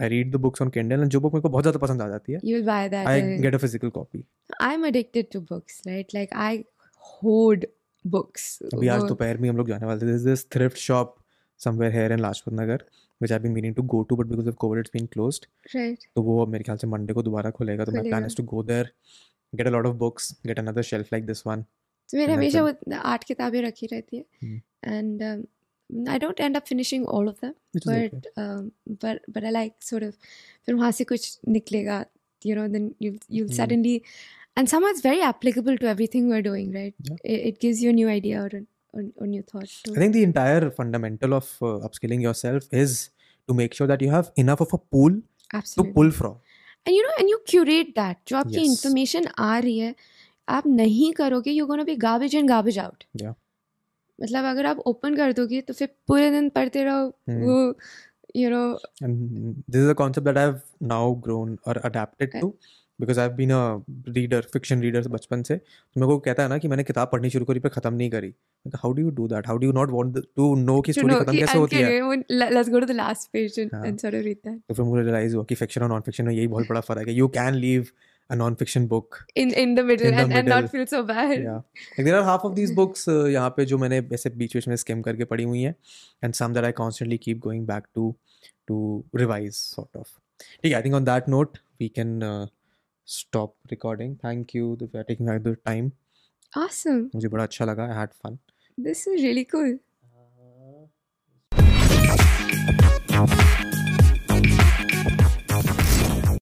I read the books on Kindle and जो book मेरे को बहुत ज़्यादा पसंद आ जाती है You'll buy that. I uh, get a physical copy. I'm addicted to books, right? Like I hoard books. अभी आज दोपहर में हम लोग जाने वाले थे There's this thrift shop somewhere here in Lajpat Nagar which I've been meaning to go to but because of COVID it's been closed. right. तो वो मेरे ख्याल से मंडे को दोबारा खुलेगा तो my plan खुलेगा। is to go there get a lot of books get another shelf like this one तो मेरे And I हमेशा can- वो आठ किताबें रखी रहती है Hmm. and um, I don't end up finishing all of them which is okay. but um, but but I like sort of फिर वहाँ से कुछ निकलेगा you know then you you'll Hmm. suddenly and somehow it's very applicable to everything we're doing right Yeah. it, it gives you a new idea or a, or, or new thought too. I think the entire fundamental of uh, upskilling yourself is to make sure that you have enough of a pool Absolutely. to pull from. And you know and you curate that जो आपकी information आ रही है आप नहीं करोगे you gonna be garbage and garbage out मतलब अगर आप ओपन कर दोगे तो फिर पूरे दिन पढ़ते रहो hmm. वो you know this is a concept that I have now grown और adapted to because I been a reader fiction reader बचपन से। तो मेरे को कहता है ना कि मैंने किताब पढ़नी शुरू करी पर खत्म नहीं करी। How do you do that how do you not want to know की स्टोरी खत्म कैसे होती है? Let's go to the last page and sort of read that तो फिर मुझे रियलाइज़ हुआ कि फिक्शन और नॉन फिक्शन में यही बहुत बड़ा फ़र्क है you can leave a non-fiction book in in the middle in the and, middle. and not feel so bad. Yeah. Like there are half of these books uh, यहाँ पे जो मैंने ऐसे बीच बीच में स्किम करके पढ़ी हुई हैं and some that I constantly keep going back to to revise sort of. okay I think on that note we can uh, stop recording. Thank you for taking out the time. Awesome. मुझे बड़ा अच्छा लगा. I had fun. This is really cool. Uh,